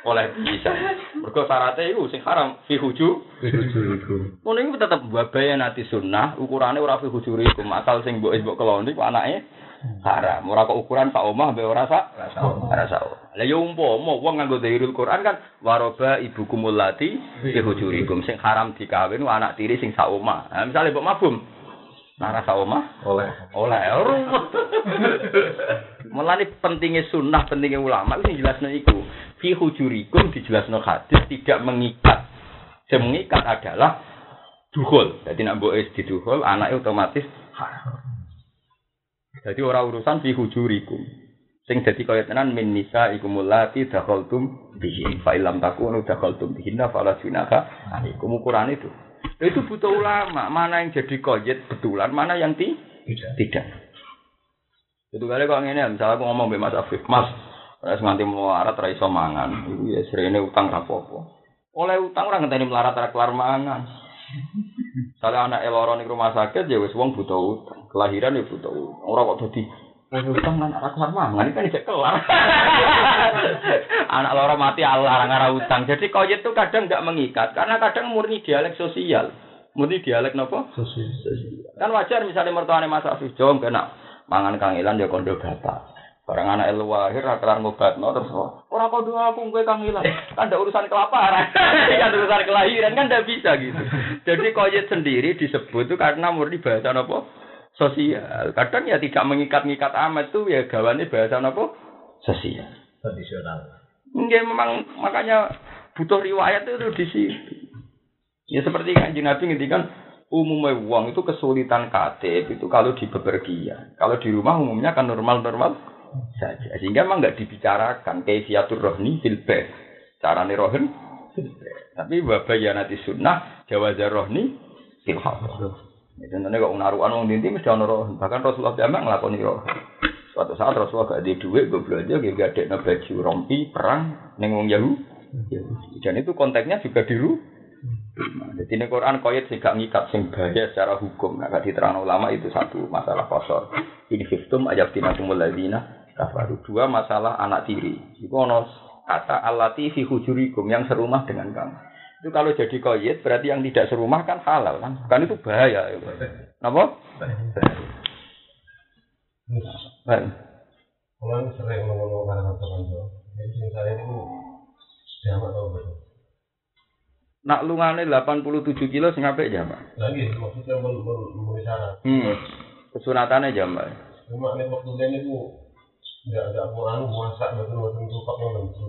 Oleh bisa. Mergo syaratnya itu sing haram fi huju. Ngono iku tetep babaya nanti sunnah ukurane ora fi hujurikum asal sing mbok mbok keloni ku anake haram. Ora kok ukuran sak omah mbek ora sak ora sak lah ya umpama wong nganggo dhahirul Quran kan waroba ibu kumulati fi hujurikum sing haram dikawin anak tiri sing sak omah. Nah, misale mbok mabum. Nara sak omah. Oleh. oleh (laughs) Mulane pentingnya sunnah, pentingnya ulama itu jelasno iku. Fi hujurikum dijelasno hadis tidak mengikat. Yang mengikat adalah duhul. Jadi nak mbok di duhul, anaknya otomatis haram. Jadi orang urusan fi hujurikum. Sing dadi kaya tenan min nisa ikumul lati dakhaltum bihin fa illam takunu dakhaltum bihinna fala junaha alaikum ukuran itu. Itu butuh ulama, mana yang jadi koyet betulan, mana yang ti Tidak. tidak. Itu kali kok ngene, misalnya aku ngomong mbek Mas Afif, Mas, wis nganti melarat ra iso mangan, iku ya srene utang ra apa-apa. Oleh utang ora ngenteni melarat ra kelar mangan. (laughs) Misalnya anak eloro ning rumah sakit ya wis wong butuh utang, kelahiran ya butuh utang. Ora kok dadi utang kan ora kelar mangan, ini kan tidak kelar. (laughs) anak loro mati Allah ora utang. Jadi koyet itu kadang nggak mengikat, karena kadang murni dialek sosial. Murni dialek nopo? Sosial. Kan wajar misalnya mertuane Mas Afif Jom kena mangan kangilan ya kondo bapak. Barang anak elu lahir ra kelar ngobatno terus ora kondo aku kowe kangilan. Kan ndak urusan kelaparan. (laughs) kan urusan kelahiran kan ndak bisa gitu. Jadi koyet sendiri disebut itu karena murni bahasa apa? Sosial. Kadang ya tidak mengikat-ngikat amat tuh ya gawane bahasa apa? Sosial. Tradisional. Nggih memang makanya butuh riwayat itu di situ. Ya seperti kanjeng Nabi ngendikan umumnya uang itu kesulitan KTP itu kalau di bepergian. Kalau di rumah umumnya kan normal-normal saja. Sehingga memang nggak dibicarakan kaifiatur rohni fil bait. Carane rohen fil bait. Tapi wabayanati sunnah jawazar rohni fil hadar. Ya, contohnya kok naruhan wong dinti mesti ono rohen. Bahkan Rasulullah jamak nglakoni rohen. Suatu saat Rasulullah gak ada duit, gue belanja, gue gak ada baju rompi perang neng wong Yahudi. Dan itu konteksnya juga di rumah. Nah, Jadi ini Quran koyet sih gak ngikat sing bahaya secara hukum. Nah, diterang ulama itu satu masalah kosor. Ini fiftum ajab tinakumul ladina kafaru. Dua masalah anak tiri. Itu ono kata alati fi hujurikum yang serumah dengan kamu. Itu kalau jadi koyet berarti yang tidak serumah kan halal kan? Kan itu bahaya. Ya. Kenapa? Kan? Kalau sering ngomong karena jadi misalnya itu jamak tau betul. Nak lungane 87 kilo sing apik jamak. Lagi maksudnya memenuhi syarat. Hmm. Kesunatannya jamak. Cuma ini waktunya ini bu nggak nggak mau anu masak betul betul tupak yang betul.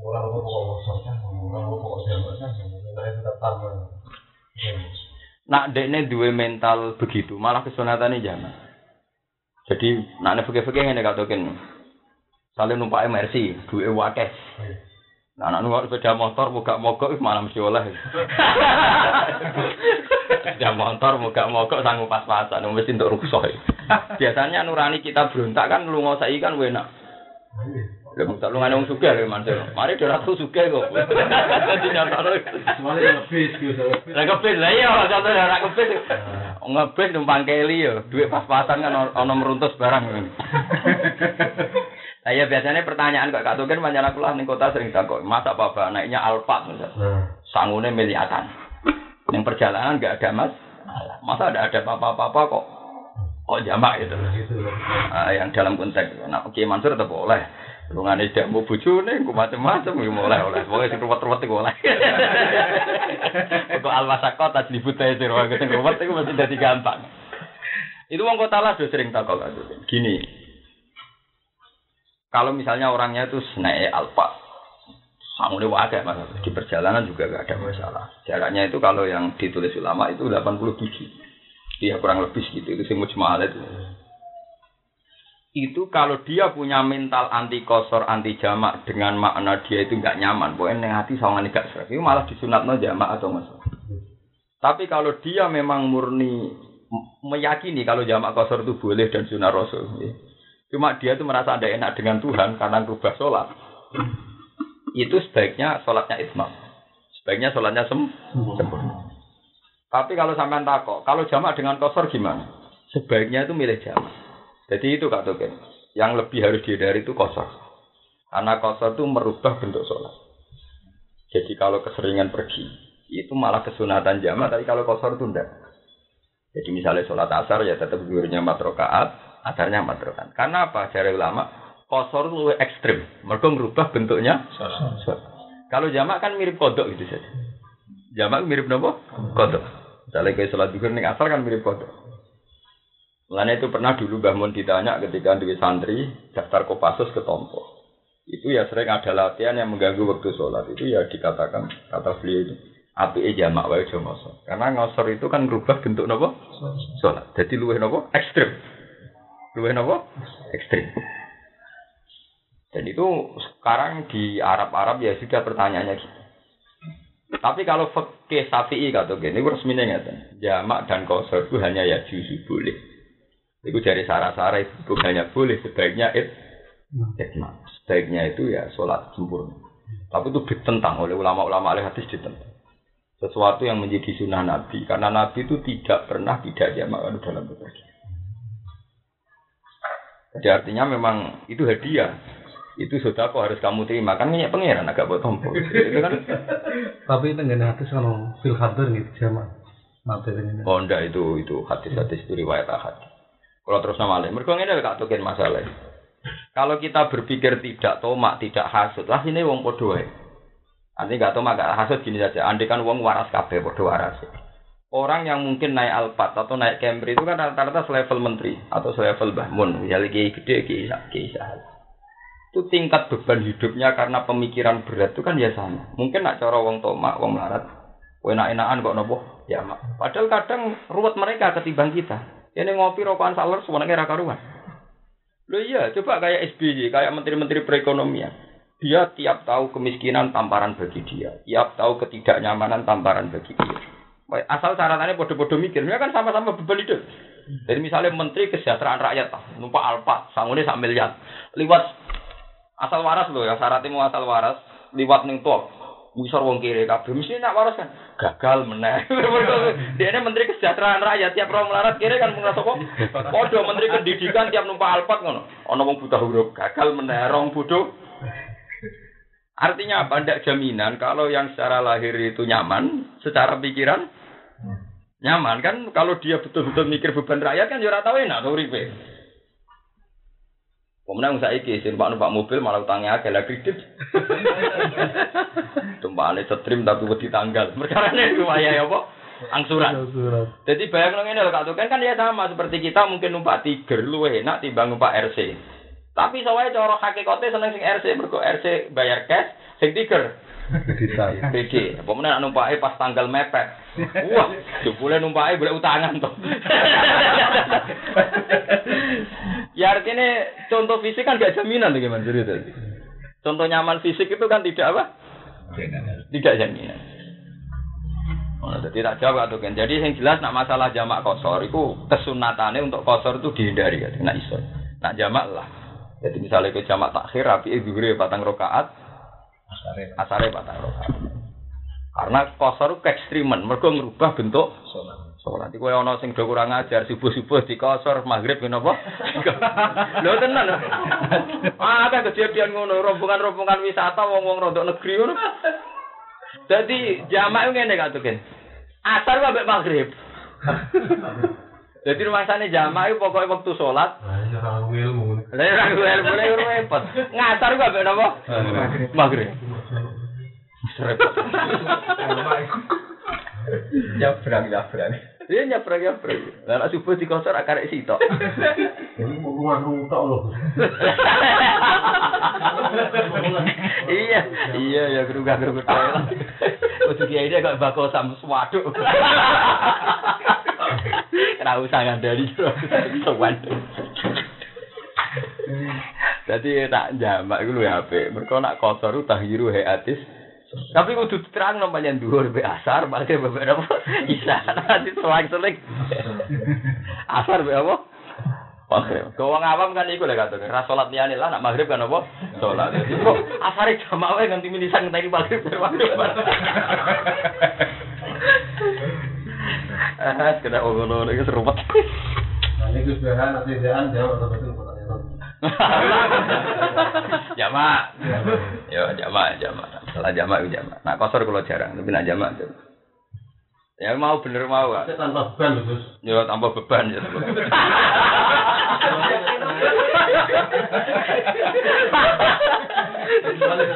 Orang itu pokok masak orang itu pokok jamak kan, nah itu tetap taman. Nak dekne duwe mental begitu, malah kesunatannya jamak. Jadi nak nek fikih-fikih ngene katoken. Sale numpak MRC, duwe wakeh. Nah, anak numpak sepeda motor mogok mogok wis malah mesti oleh. sepeda motor mogok mogok sanggup pas-pasan, mesti untuk rusuh. Biasanya nurani kita berontak kan lu ngosai kan enak. Lha mung tak lungane wong sugih lho. Mari dhewe ratu sugih kok. Dadi. Semuanya yang lebih gitu. Lah kebis lah iya contoh ora kebis. Ngebis numpang keli yo, duit pas-pasan kan ono meruntus barang. Lah ya biasanya pertanyaan kok Kak Tuken pancen aku lah kota sering takut, masa apa naiknya Alphard misal. Sangune miliatan. Yang perjalanan enggak ada mas, masa ada ada apa-apa kok kok jamak gitu. Gitu. Ah, yang dalam konteks, nah Oke Mansur tetap boleh. Lungane tidak mau bojone, ku macam-macam ya mulai oleh. Pokoke sing ruwet-ruwet iku oleh. (laughs) Kok almasako tajlibut ta sira wae sing ruwet iku mesti dadi gampang. Itu wong kota lah sering takok. Gini. Kalau misalnya orangnya itu naik alfa, sangune wae mas di perjalanan juga gak ada masalah. Jaraknya itu kalau yang ditulis ulama itu 87. Iya kurang lebih segitu itu cuma itu. Itu kalau dia punya mental anti kosor, anti jamak dengan makna dia itu nggak nyaman, pokoknya neng hati sama gak serak, itu malah disunat no jamak atau mas. Tapi kalau dia memang murni meyakini kalau jamak kosor itu boleh dan sunnah rasul, ya. Cuma dia itu merasa ada enak dengan Tuhan karena berubah sholat, itu sebaiknya sholatnya itmam, sebaiknya sholatnya sem sempurna. Tapi kalau sampai takok, kalau jamak dengan kosor gimana? Sebaiknya itu milih jamak. Jadi itu Kak Token. Yang lebih harus dihindari itu kosor. Karena kosor itu merubah bentuk sholat. Jadi kalau keseringan pergi, itu malah kesunatan jamaah, tapi kalau kosor itu enggak. Jadi misalnya sholat asar ya tetap gurunya empat rakaat, asarnya empat rakaat. Karena apa? Cara ulama, kosor itu ekstrim. Mereka merubah bentuknya. Kalau jamak kan mirip kodok gitu saja. Jamak mirip nopo? Kodok. Misalnya kayak sholat juga nih asar kan mirip kodok. Mulanya itu pernah dulu Mbah Mun ditanya ketika di santri daftar Kopassus ke Tompo. Itu ya sering ada latihan yang mengganggu waktu sholat. Itu ya dikatakan kata beliau itu api jamak wae jomoso. Karena ngosor itu kan berubah bentuk nopo sholat. Jadi luwih nopo ekstrim. Luwih nopo ekstrim. Dan itu sekarang di Arab-Arab ya sudah pertanyaannya gitu. Tapi kalau fakih safi'i kata gini, resminya nggak Jamak dan kosor itu hanya ya justru boleh. Itu dari sara-sara itu hanya boleh sebaiknya it. Sebaiknya itu ya sholat sempurna. Tapi itu ditentang oleh ulama-ulama ahli hadis ditentang. Sesuatu yang menjadi sunnah Nabi. Karena Nabi itu tidak pernah tidak jamak dalam berbagi. Jadi artinya memang itu hadiah. Itu sudah kok harus kamu terima. Kan minyak pangeran agak buat itu kan. Tapi dengan hadis kalau fil hadir gitu jamak. Materinya. Oh enggak itu itu hadis-hadis itu riwayat ahad. Kalau terus nama lain, mereka ini gak tukin masalah. Kalau kita berpikir tidak tomak, tidak hasut, lah ini wong podo Nanti gak tomak, gak hasut gini saja. Andai kan wong waras kabeh podo waras. Orang yang mungkin naik Alphard atau naik Camry itu kan rata-rata selevel menteri atau selevel bahmun, misalnya kiai gede, kiai Itu tingkat beban hidupnya karena pemikiran berat itu kan ya sama. Mungkin nak cara wong tomak, wong melarat, enak-enakan kok nopo, ya mak. Padahal kadang ruwet mereka ketimbang kita. Ini ngopi rokokan saler semuanya raka rumah. Lo iya, coba kayak SBY, kayak menteri-menteri perekonomian. Dia tiap tahu kemiskinan tamparan bagi dia. Tiap tahu ketidaknyamanan tamparan bagi dia. Asal caratannya bodoh-bodoh mikir, dia kan sama-sama beban hidup. Jadi misalnya menteri kesejahteraan rakyat, numpak alpa, sangune sak miliar. Liwat asal waras loh ya, syaratnya mau asal waras, liwat ning top Musor wong kiri kabeh mesti nak waras kan gagal meneh. (laughs) Dia ini menteri kesejahteraan rakyat tiap orang melarat kiri kan mengrasa kok. Menteri pendidikan tiap numpak alpat ngono. Ono wong buta huruf gagal meneh rong bodoh. Artinya apa? Tidak jaminan kalau yang secara lahir itu nyaman, secara pikiran nyaman kan kalau dia betul-betul mikir beban rakyat kan ya ora tau enak uripe. Kemudian saiki sing numpak numpak mobil malah utangnya akeh lah kredit. (laughs) Tumpakane setrim tapi wedi tanggal. Perkarane lumayan ya apa? Angsuran. Jadi bayang ngene lho Kak Tuken kan ya sama seperti kita mungkin numpak Tiger lu enak timbang numpak RC. Tapi soalnya cara hakikate seneng sing RC mergo RC bayar cash, sing Tiger Apa meneh numpake pas tanggal mepet. Wah, jebule numpake boleh utangan toh. ya artinya contoh fisik kan gak jaminan gimana cerita. Contoh nyaman fisik itu kan tidak apa? Tidak jaminan. Oh, jadi tak jawab tuh kan. Jadi yang jelas nak masalah jamak kosor itu kesunatannya untuk kosor itu dihindari ya. Nak iso. Nak jamak lah. Jadi misalnya ke jamak takhir rapi itu batang rokaat, asare asare batalo karena kosor ke ekstrimen mereka merubah bentuk salat. nanti kue ono sing kurang ajar subuh subuh dikosor maghrib ngene apa? (laughs) Lho tenan lho. ah ada kejadian ngono rombongan rombongan wisata wong wong rontok negeri ngono Dadi jamaah ngene kan tuh kan asar gak maghrib (laughs) Jadi rumah sana jamaah itu pokoknya waktu sholat. Lah ilmu. Lah ilmu ilmu repot. Ngasar gak apa napa? Maghrib. Repot. Jabrang jabrang. Dia nyaprek. Lah nek subuh dikosor akarek sitok. (laughs) Ini mau rumah rutok loh. (laughs) iya, iya ya gerugah gerugah lah. Kudu kiai dia kok bako sam swaduk. (laughs) Kena usah ngandani sowan. Jadi tak jamak iku lho ya apik. Mergo nak kotor ku tahiru hayatis. Tapi kudu terang namanya dhuwur be asar, balik bebek apa? Isa nanti selang-seling. Asar be apa? Maghrib. Ke wong awam kan iku lho katone. Ra salat liyane lah nak maghrib kan apa? Salat. Jadi kok asare jamak wae nganti minisan ngenteni maghrib maghrib. Ah, kena ngono iki serupet. Ini Gus Behan, nanti Behan jawab atau betul pertanyaan. (laughs) Jamak. Yo jamak, jamak. Salah jamak itu jamak. Nak kosor kalau jarang, tapi nak jamak tuh. Ya mau bener mau. Saya tanpa beban Gus. Yo tambah beban ya.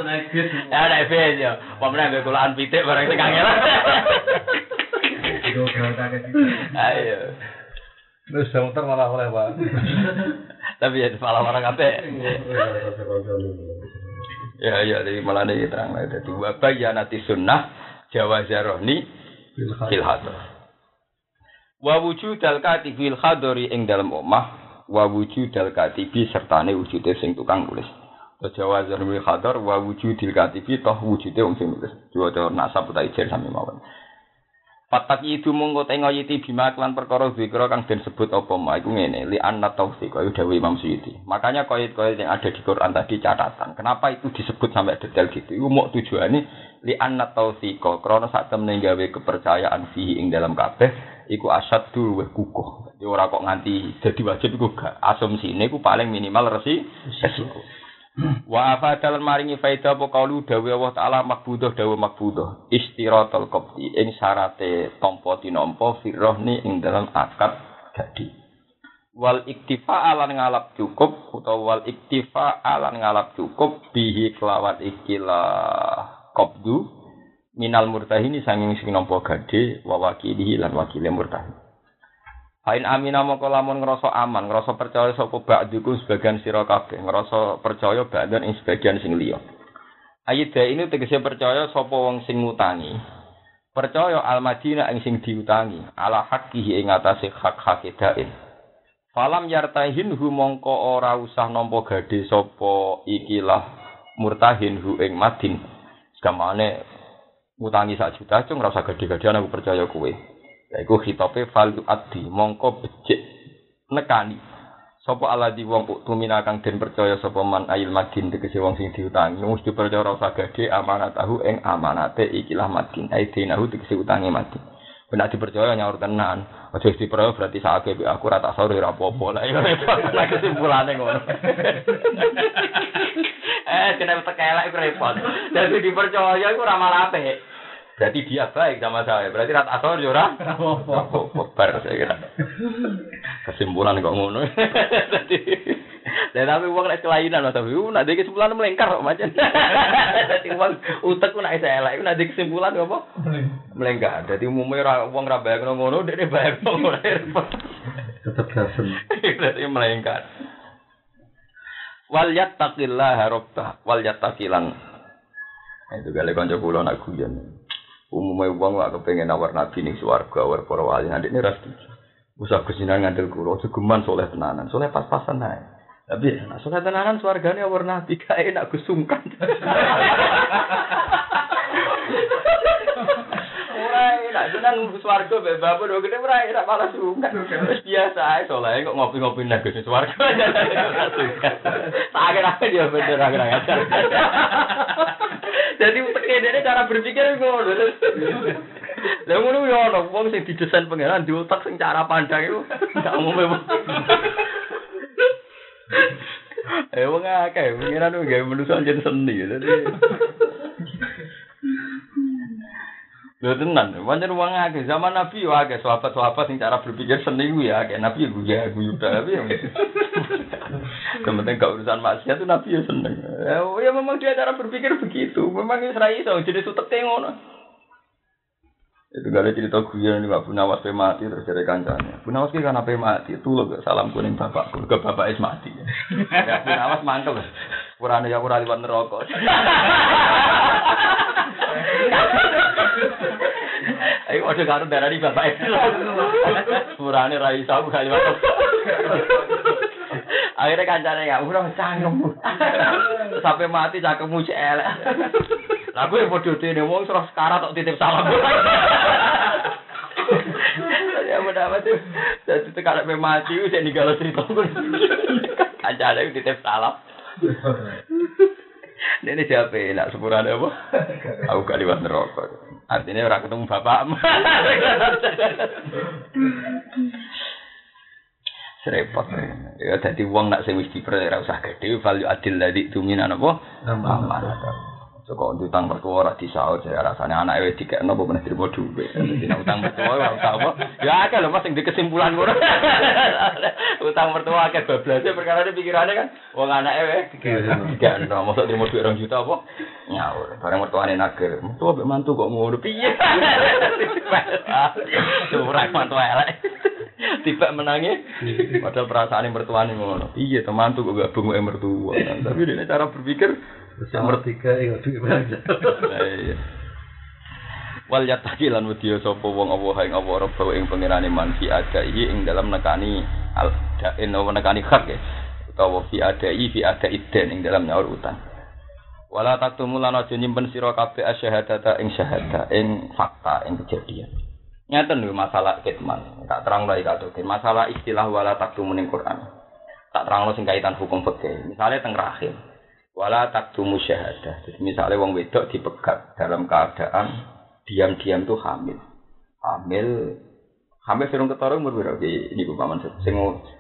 Naik bis. Ya naik bis yo. Pemenang gue kulaan pitik barang sing kangelan. Itu situ. Ayo. Terus saya muter malah oleh Pak. Tapi ya malah orang kabeh. ya ya jadi malah ini terang lagi jadi wabah ya nanti sunnah jawa zarohni filhador wawuju dalkati filhadori ing dalam omah wawuju dalkati bi serta ne wujudnya sing tukang tulis jawa zarohni filhador wawuju dalkati bi toh wujudnya sing tulis jawa jawa nasab utai jir sami mawon. Patak itu mongko tengo yiti bima klan perkara zikra kang den sebut apa ma iku ngene li anna taufiq kaya dawuh Imam Suyuti. Makanya koit-koit yang ada di Quran tadi catatan. Kenapa itu disebut sampai detail gitu? Iku mau tujuane li anna taufiq krana sak temne gawe kepercayaan fihi ing dalam kabeh iku asad dulu weh kukuh. Jadi ora kok nganti dadi wajib iku gak. Asumsine iku paling minimal resi resiko. (clears throat) Wa afa dalan maringi faida apa kaulu dawe Allah taala makbudah dawe makbudah istiratul qabdi ing syarate tampa tinampa firrohni ing dalam akad gadi. Wal iktifa alan ngalap cukup utawa wal iktifa alan ngalap cukup bihi kelawat ikilah qabdu minal murtahini sanging sing nampa gade wa wakilihi lan wakile murtahin. Hain amina mongko lamun ngrasa aman, ngrasa percaya sapa ba'diku sebagian sira kabeh, ngrasa percaya ba'dan ing sebagian sing liya. Ayat ini tegese percaya sapa wong sing ngutangi. Percaya al-Madinah ing sing diutangi, ala haqqihi ing atase hak-hak dain. Falam yartahin hu mongko ora usah nampa gade sapa ikilah murtahin hu ing madin. Segamane ngutangi sak juta cung ora usah gede-gedean aku percaya kowe. Yaiku khitabe fal addi mongko becik nekani. Sapa aladi wong tumina kang den percaya sapa man ayil madin tegese wong sing diutangi mesti percaya rasa gede amanat tahu ing amanate ikilah madin ai dinahu tegese utange madin. Benak dipercaya nyaur tenan. Aja dipercaya berarti sakake aku ora tak sore ora apa-apa. Lah iya repot. Lah kesimpulane ngono. (laughs) eh kena tekelek iku repot. Dadi dipercaya iku ora malah. Berarti dia baik sama saya. Berarti rat asor yo ora? Apa-apa. Bar saya kira. Kesimpulan kok ngono. Dadi dan tapi uang naik kelainan mas. Tapi uh nanti kesimpulan melengkar kok macam jadi uang utek pun naik saya lah nanti kesimpulan apa? Melengkar. Jadi umumnya uang rabayang ngono dia dia bayar ngono Tetap gasen. jadi melengkar. Wal yattaqillah rabbah wal yattaqilan. Itu kali kanca kula nak guyon umumnya uang lah kepengen nawar nabi ning swarga war para wali. Nanti ini ras usah kesinan ngandel aja geman soleh tenanan. Soleh pas-pasan ae. Tapi nah, soleh tenanan swargane war nabi kae enak kusungkan (laughs) Ora enak tenan swarga mbek bapak do gede ora enak malah sungkan. Wis biasa ae soleh kok ngopi-ngopi nang gede swarga. (laughs) Akhir dia bener akhir-akhir. Jadi uteke dene cara berpikir ngono. Lah ngono yo ono wong sing didesain pangeran di otak sing cara pandang iku gak umum. (laughs) Eh wong akeh pangeran gawe manusa jen seni. Dadi Lho tenan, pancen wong akeh zaman Nabi yo akeh sahabat-sahabat sing cara berpikir seni ku ya akeh Nabi yo ya guyu tapi. (laughs) Yang penting gak urusan maksiat itu Nabi ya seneng. Ya, ya memang dia cara berpikir begitu. Memang Israel iso jadi suteke ngono. Itu gak ada cerita guyon Pak Bunawas pe mati terus dari kancane. Bunawas ki kan apa mati itu loh salam kuning bapakku ke bapak es mati. (laughs) Ya Bunawas mangkel. Purane ya ora liwat neraka. (laughs) Ayo ojo karo darani bapak es. Purane ra iso aku gak liwat. Akhirnya kancane ya ora cangkem. Sampai mati cangkemmu cek elek. Lah gue podo dene wong terus sekarang tok titip salam. Ya mudah amat tuh. Jadi tekan mati wis ninggal cerita gue. Kancane titip salam. Ini siapa nak sepurane apa? (laughs) Aku gak liwat neraka. Artinya ora ketemu bapakmu. (laughs) Serepot. Ya dadi wong nak sing wis diper ora usah gedhe value adil ladi tuminan apa? Amanah. Soko utang mertua ora disaur saya rasane anake wis dikekno apa meneh trimo dhuwit. (laughs) Dadi nek utang mertua ora usah apa. Ya akeh lho Mas sing di kesimpulan ngono. (laughs) utang mertua akeh bablase perkara pikirane kan wong anake wis dikekno mosok trimo dhuwit 2 juta apa? Nyaur. Bareng mertuane nagir. Mertua mbek mantu kok ngono piye? (laughs) Curang mantu elek. Tiba menangi, padahal perasaan mertuane ngono. Iya, temantu kok gabung wae mertua. Tapi ini cara berpikir Yang nomor tiga yang duit aja. Lah (laughs) iya. Wal yataki lan wedya sapa wong apa ing apa rebo ing pangerane fi adai ing dalam nekani al dain apa nekani hak ya. Utawa fi adai fi adai den ing dalam nyaur utang. Wala taktumu lan aja nyimpen sira kabeh asyhadata ing syahada ing fakta ing kejadian. Nyata lho masalah kitman. Tak terang lagi kata masalah istilah wala taktumu ning Quran. Tak terang sing kaitan hukum fikih. Misalnya teng rahim. Wala taktumu syahadah. Jadi misalnya wong wedok dipegat dalam keadaan diam-diam tuh hamil. Hamil hamil sing ketara umur piro iki niku paman sing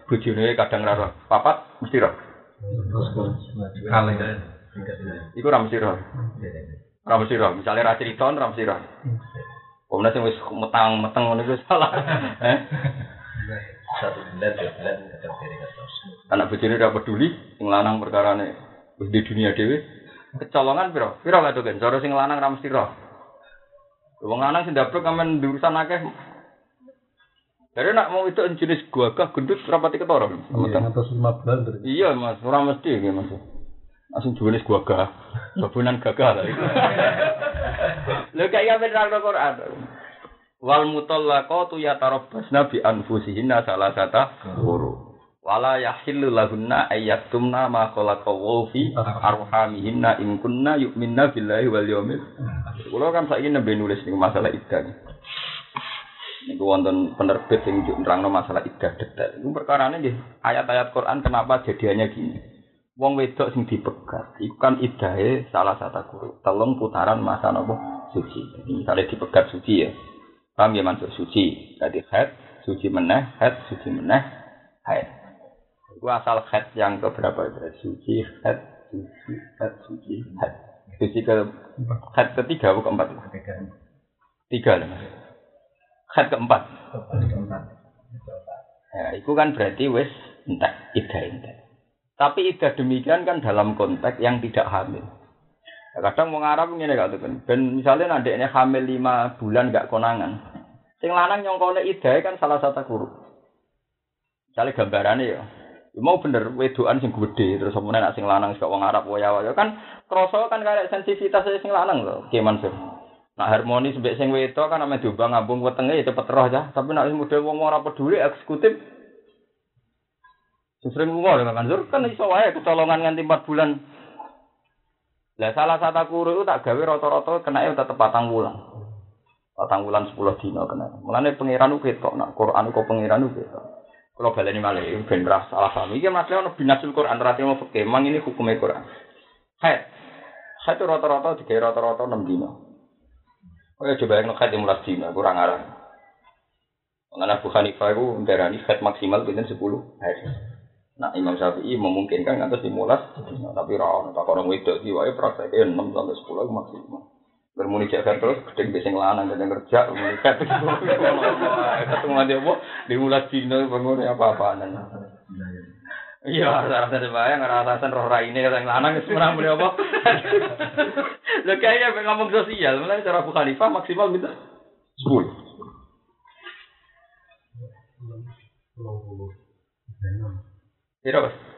bojone kadang ra roh. Papat mesti roh. Iku ra mesti roh. Ra mesti roh. Misale ra cerita ra mesti roh. Komna sing wis metang-meteng ngono iku salah. (laughs) Eh? satu bulan dua bulan Anak bojone ra peduli sing lanang perkarane wis di dunia dhewe. Kecolongan piro? Piro gak tuh kan? Cara sing lanang ra mesti roh. Wong lanang sing dablek amen di urusan akeh. Dari nak mau itu jenis gagah gendut rapati ketara. Iya, atas lima bulan dari. Iya mas, ora mesti ya mas. Langsung jenis gagah, babunan gagah lah. (laughs) Lho kayak apa nerang Quran? Wal mutallaqatu yatarabbasna bi anfusihinna salasata quru. Wala yahillu lahunna ayyaktumna ma khalaqa fi arhamihinna in kunna yu'minna billahi wal yawmil. Kulo kan saiki nembe nulis niku masalah iddah. Niku wonten penerbit sing nerangno masalah iddah detail. Iku perkarane nggih ayat-ayat Quran kenapa jadiannya gini. Wong wedok sing dipegat, iku kan idahe salah satu guru. Telung putaran masa nopo suci. Misalnya dipegat suci ya. Paham ya masuk suci. Jadi head, suci meneh, head, suci meneh, head. Itu asal head yang keberapa itu? Suci, head, suci, head, suci, head. Suci ke head ketiga atau keempat? Tiga lah mas. Head keempat. Ya, itu kan berarti wis entek, ida entek. Tapi ida demikian kan dalam konteks yang tidak hamil. Ya, kadang mau Arab ngene gak kan. Ben misalnya nanti ini hamil lima bulan gak konangan. Sing lanang nyongkone ida kan salah satu guru. Misalnya gambarannya ya. Ya mau bener wedoan sing gede terus kemudian nak sing lanang sing wong Arab waya waya kan kroso kan kayak sensitivitas sing lanang lho. Ki Mansur. Nah harmoni sebek sing wedo kan ame diubah ngambung wetenge ya cepet roh ya. Tapi sing model wong ora peduli eksekutif sering lunga lho Mansur kan iso wae kecolongan nganti 4 bulan. Lah salah satu itu tak gawe rata-rata kena tetep patang wulan. Patang wulan 10 dina kena. Mulane pangeran ku nak Quran kok pangeran ku. Kalau baleni malih ben ra salah paham. Iki masalah ono binasul Quran rati mau fikih. Mang ini hukumnya Quran. Haid. Haid rata-rata digawe rata-rata 6 dina. Oh ya coba yang haid 15 dina kurang arah. Mengenai Abu Hanifah itu darani haid maksimal pinten 10 haid. Nah Imam Syafi'i memungkinkan ngantos 15 dina, tapi ra tak orang wedok iki wae prakteke 6 sampai 10 itu maksimal. Bermuni cek terus gedeng sing lanang gedeng kerja muni kat. Ketemu dia apa? Dimulas dino bangun apa-apaan. Iya, rasa-rasa bayang, rasa-rasa roh raine yang lanang wis menang beli apa? (laughs) Lho kayaknya ngomong sosial, mulai cara Abu Khalifah maksimal minta Sepuluh.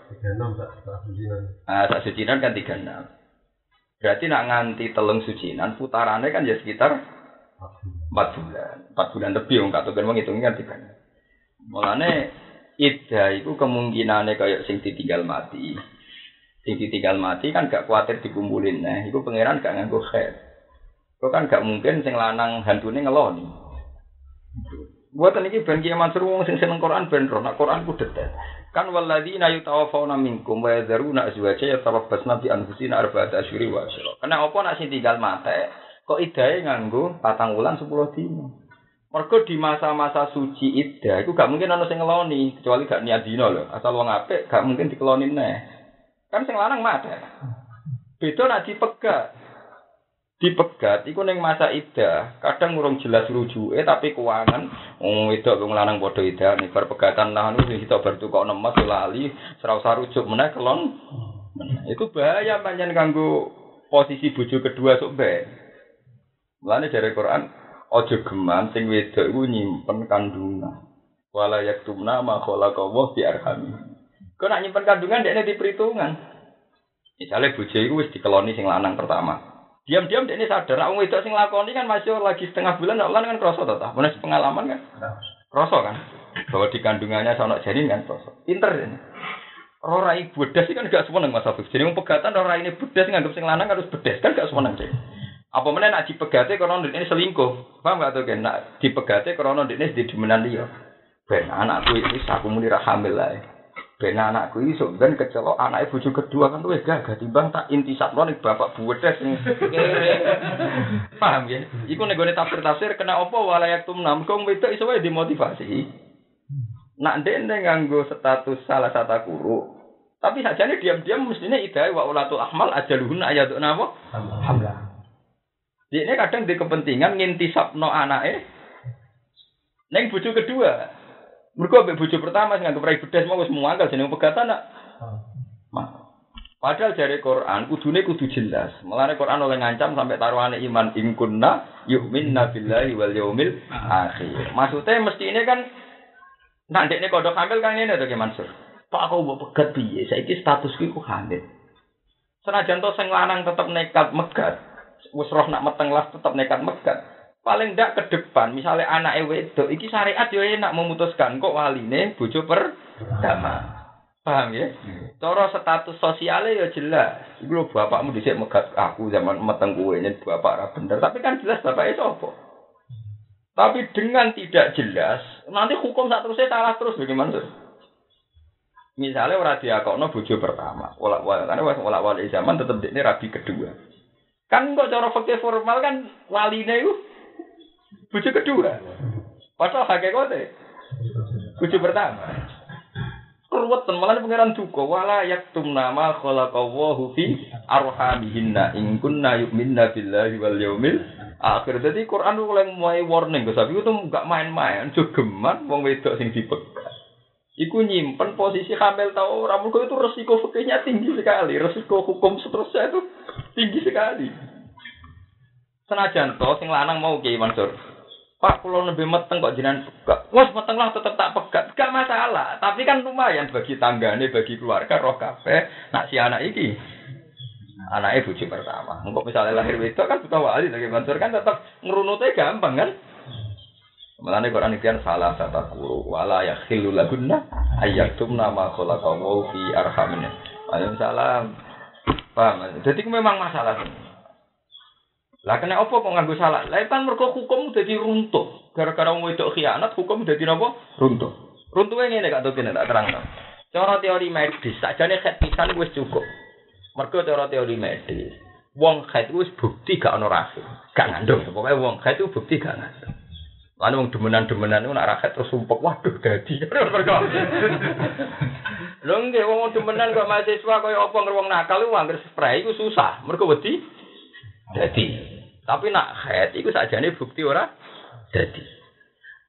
tiga enam tak tak sucinan Nah, sak sucinan kan tiga enam. Berarti nak nganti telung sucinan, putarannya kan ya sekitar empat bulan. Empat bulan lebih, wong kata kan ngitungnya kan tiga. Mulane ida itu kemungkinannya kayak sing ditinggal mati. Sing ditinggal mati kan gak khawatir dikumpulin. Nah, itu pangeran gak nganggo khair. Itu kan gak mungkin sing lanang hantune ngeloni. Buatan ini ben kiai Mansur wong sing seneng Quran ben roh, nak Quran ku. Kan walladzina yutawaffawna minkum wa yadharuna azwaja yatarabbasna bi anfusina arba'ata asyhuri wa asyra. Kena apa nak sing tinggal mate kok idahe nganggo patang wulan 10 dino. Mergo di masa-masa suci iddah iku gak mungkin ana sing ngeloni kecuali gak niat dino lho. Asal wong apik gak mungkin dikelonin neh. Kan sing lanang mate. Beda nak dipegat. Dipegat iku ning masa iddah kadang urung jelas rujuke tapi keuangan wong wedok wong lanang padha iddah ning bar pegatan lah anu sing kita bar tukok nemes lali usah rujuk meneh kelon. Itu bahaya pancen kanggo posisi bojo kedua sok bae mulane dari Quran aja geman sing wedok iku nyimpen kandungan. Wala yaktumna ma khalaqallahu fi arhami. Kok nak nyimpen kandungan dekne di perhitungan misalnya bojo iku wis dikeloni sing lanang pertama Diam-diam dia ini sadar, aku wedok sing lakoni kan masih lagi setengah bulan, nak kan kroso toh, mana pengalaman kan? Kroso kan? Bahwa di kandungannya sono janin kan kroso. Pinter ini. Rora ibu bedes kan gak seneng Mas Afif. Jadi pegatan rora ini bedes nganggap sing lanang harus bedes kan gak seneng deh. Apa mana nak dipegate karena ini selingkuh. Paham gak tuh kan? Nak dipegate karena ini di demenan dia. Ben anakku ini aku ra hamil lah. Ben anakku iki sok ben kecelok anake bojo kedua kan luwih gagah timbang tak intisapno ning bapak buwedes. (laughs) Paham ya? Iku nek gone tafsir-tafsir kena apa walayak tumnam kong wedok iso wae dimotivasi. Nak ndek nganggo status salah satu guru. Tapi sajane diam-diam mestinya idai wa ulatul ahmal ajaluhun ayatun apa? Alhamdulillah. Ini kadang di kepentingan ngintisapno anake neng bojo kedua. Mergo ambek bojo pertama sing nganggep rai bedes mau wis muangkel jeneng pegatan nak. Ma. Padahal dari Quran kudune kudu jelas. Mulane Quran oleh ngancam sampai taruhane iman in kunna yu'minna billahi wal yaumil akhir. Maksudnya mesti ini kan nak ndekne kodok hamil kan ngene to Ki Mansur. Pak aku mbok pegat piye? Saiki statusku iku hamil. Senajan to sing lanang tetep nekat megat, wis roh nak meteng lah tetep nekat megat. Paling ndak ke depan misalnya anak wedok iki syariat yo enak memutuskan kok waline bojo pertama paham ya? Cara status sosialnya ya jelas. Iku bapakmu dhisik megat aku zaman meteng kowe yen bapak ra bener. Tapi kan jelas bapaknya sapa? Tapi dengan tidak jelas nanti hukum saat terusnya salah terus bagaimana tuh misalnya orang diakokno bojo pertama wala wala karena wala wala zaman tetap ini rabi kedua. Kan kok cara fakir formal kan waline itu Bucu kedua. Padahal hakikate. Bucu pertama. Keruwetan malah pangeran duka wala yaktum nama khalaqallahu fi arhamihinna in kunna yu'minna billahi wal yaumil akhir. Jadi Quran itu mulai mulai warning Gus itu enggak main-main, jogeman wong wedok sing dipegat. Iku nyimpen posisi hamil tau ora itu resiko fikihnya tinggi sekali, resiko hukum seterusnya itu tinggi sekali. Senajan to sing lanang mau Kiai Mansur. Pak pulau lebih meteng kok jinan pegat. Wes meteng lah tetep tak pegat. Gak masalah. Tapi kan lumayan bagi tanggane, bagi keluarga roh kafe. Nak si anak iki. Anaknya bujuk pertama. Engkau misalnya lahir itu kan buta wali lagi Mansur kan tetap ngerunutnya gampang kan. Mulane Quran iki kan salah tata guru wala yakhilu lagunna ayyatum nama khalaqahu fi arhamin. Waalaikumsalam. Paham? Jadi memang masalah ini. Lah kena apa kok nganggo salah? Lah kan mergo hukum dadi runtuh. Gara-gara wong wedok khianat hukum dadi napa? Runtuh. Runtuhe ngene Kak Tokin tak terangno. Cara teori medis, sakjane khat pisan wis cukup. Mergo cara teori medis, wong khat wis bukti gak ono rahim. Gak ngandung. Pokoke wong khat itu bukti gak ngandung. Lalu wong demenan-demenan itu nak rakyat terus sumpek, waduh dadi. (laughs) Lho nggih wong demenan kok mahasiswa kaya apa ngerwong nakal iku anggere spray iku susah. Mergo wedi dadi. Tapi nak head itu sajane bukti ora jadi.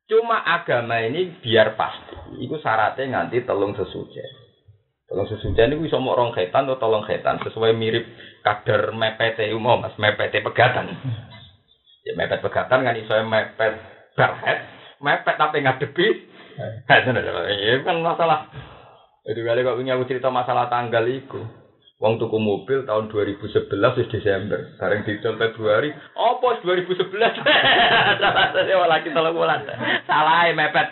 Cuma agama ini biar pasti. Iku syaratnya nganti telung sesuci. Telung sesuci ini bisa mau orang khetan atau tolong khetan sesuai mirip kadar mepet umum mas mepet pegatan. Ya mepet pegatan kan iso mepet barhead, mepet tapi ngadepi. head. Ya kan masalah. Itu kali kok punya cerita masalah tanggal itu. Wong tuku mobil tahun 2011 wis Desember, bareng didol Februari, apa 2011? (laughs) Salah saya lagi tolong bulan. Salah ya, mepet.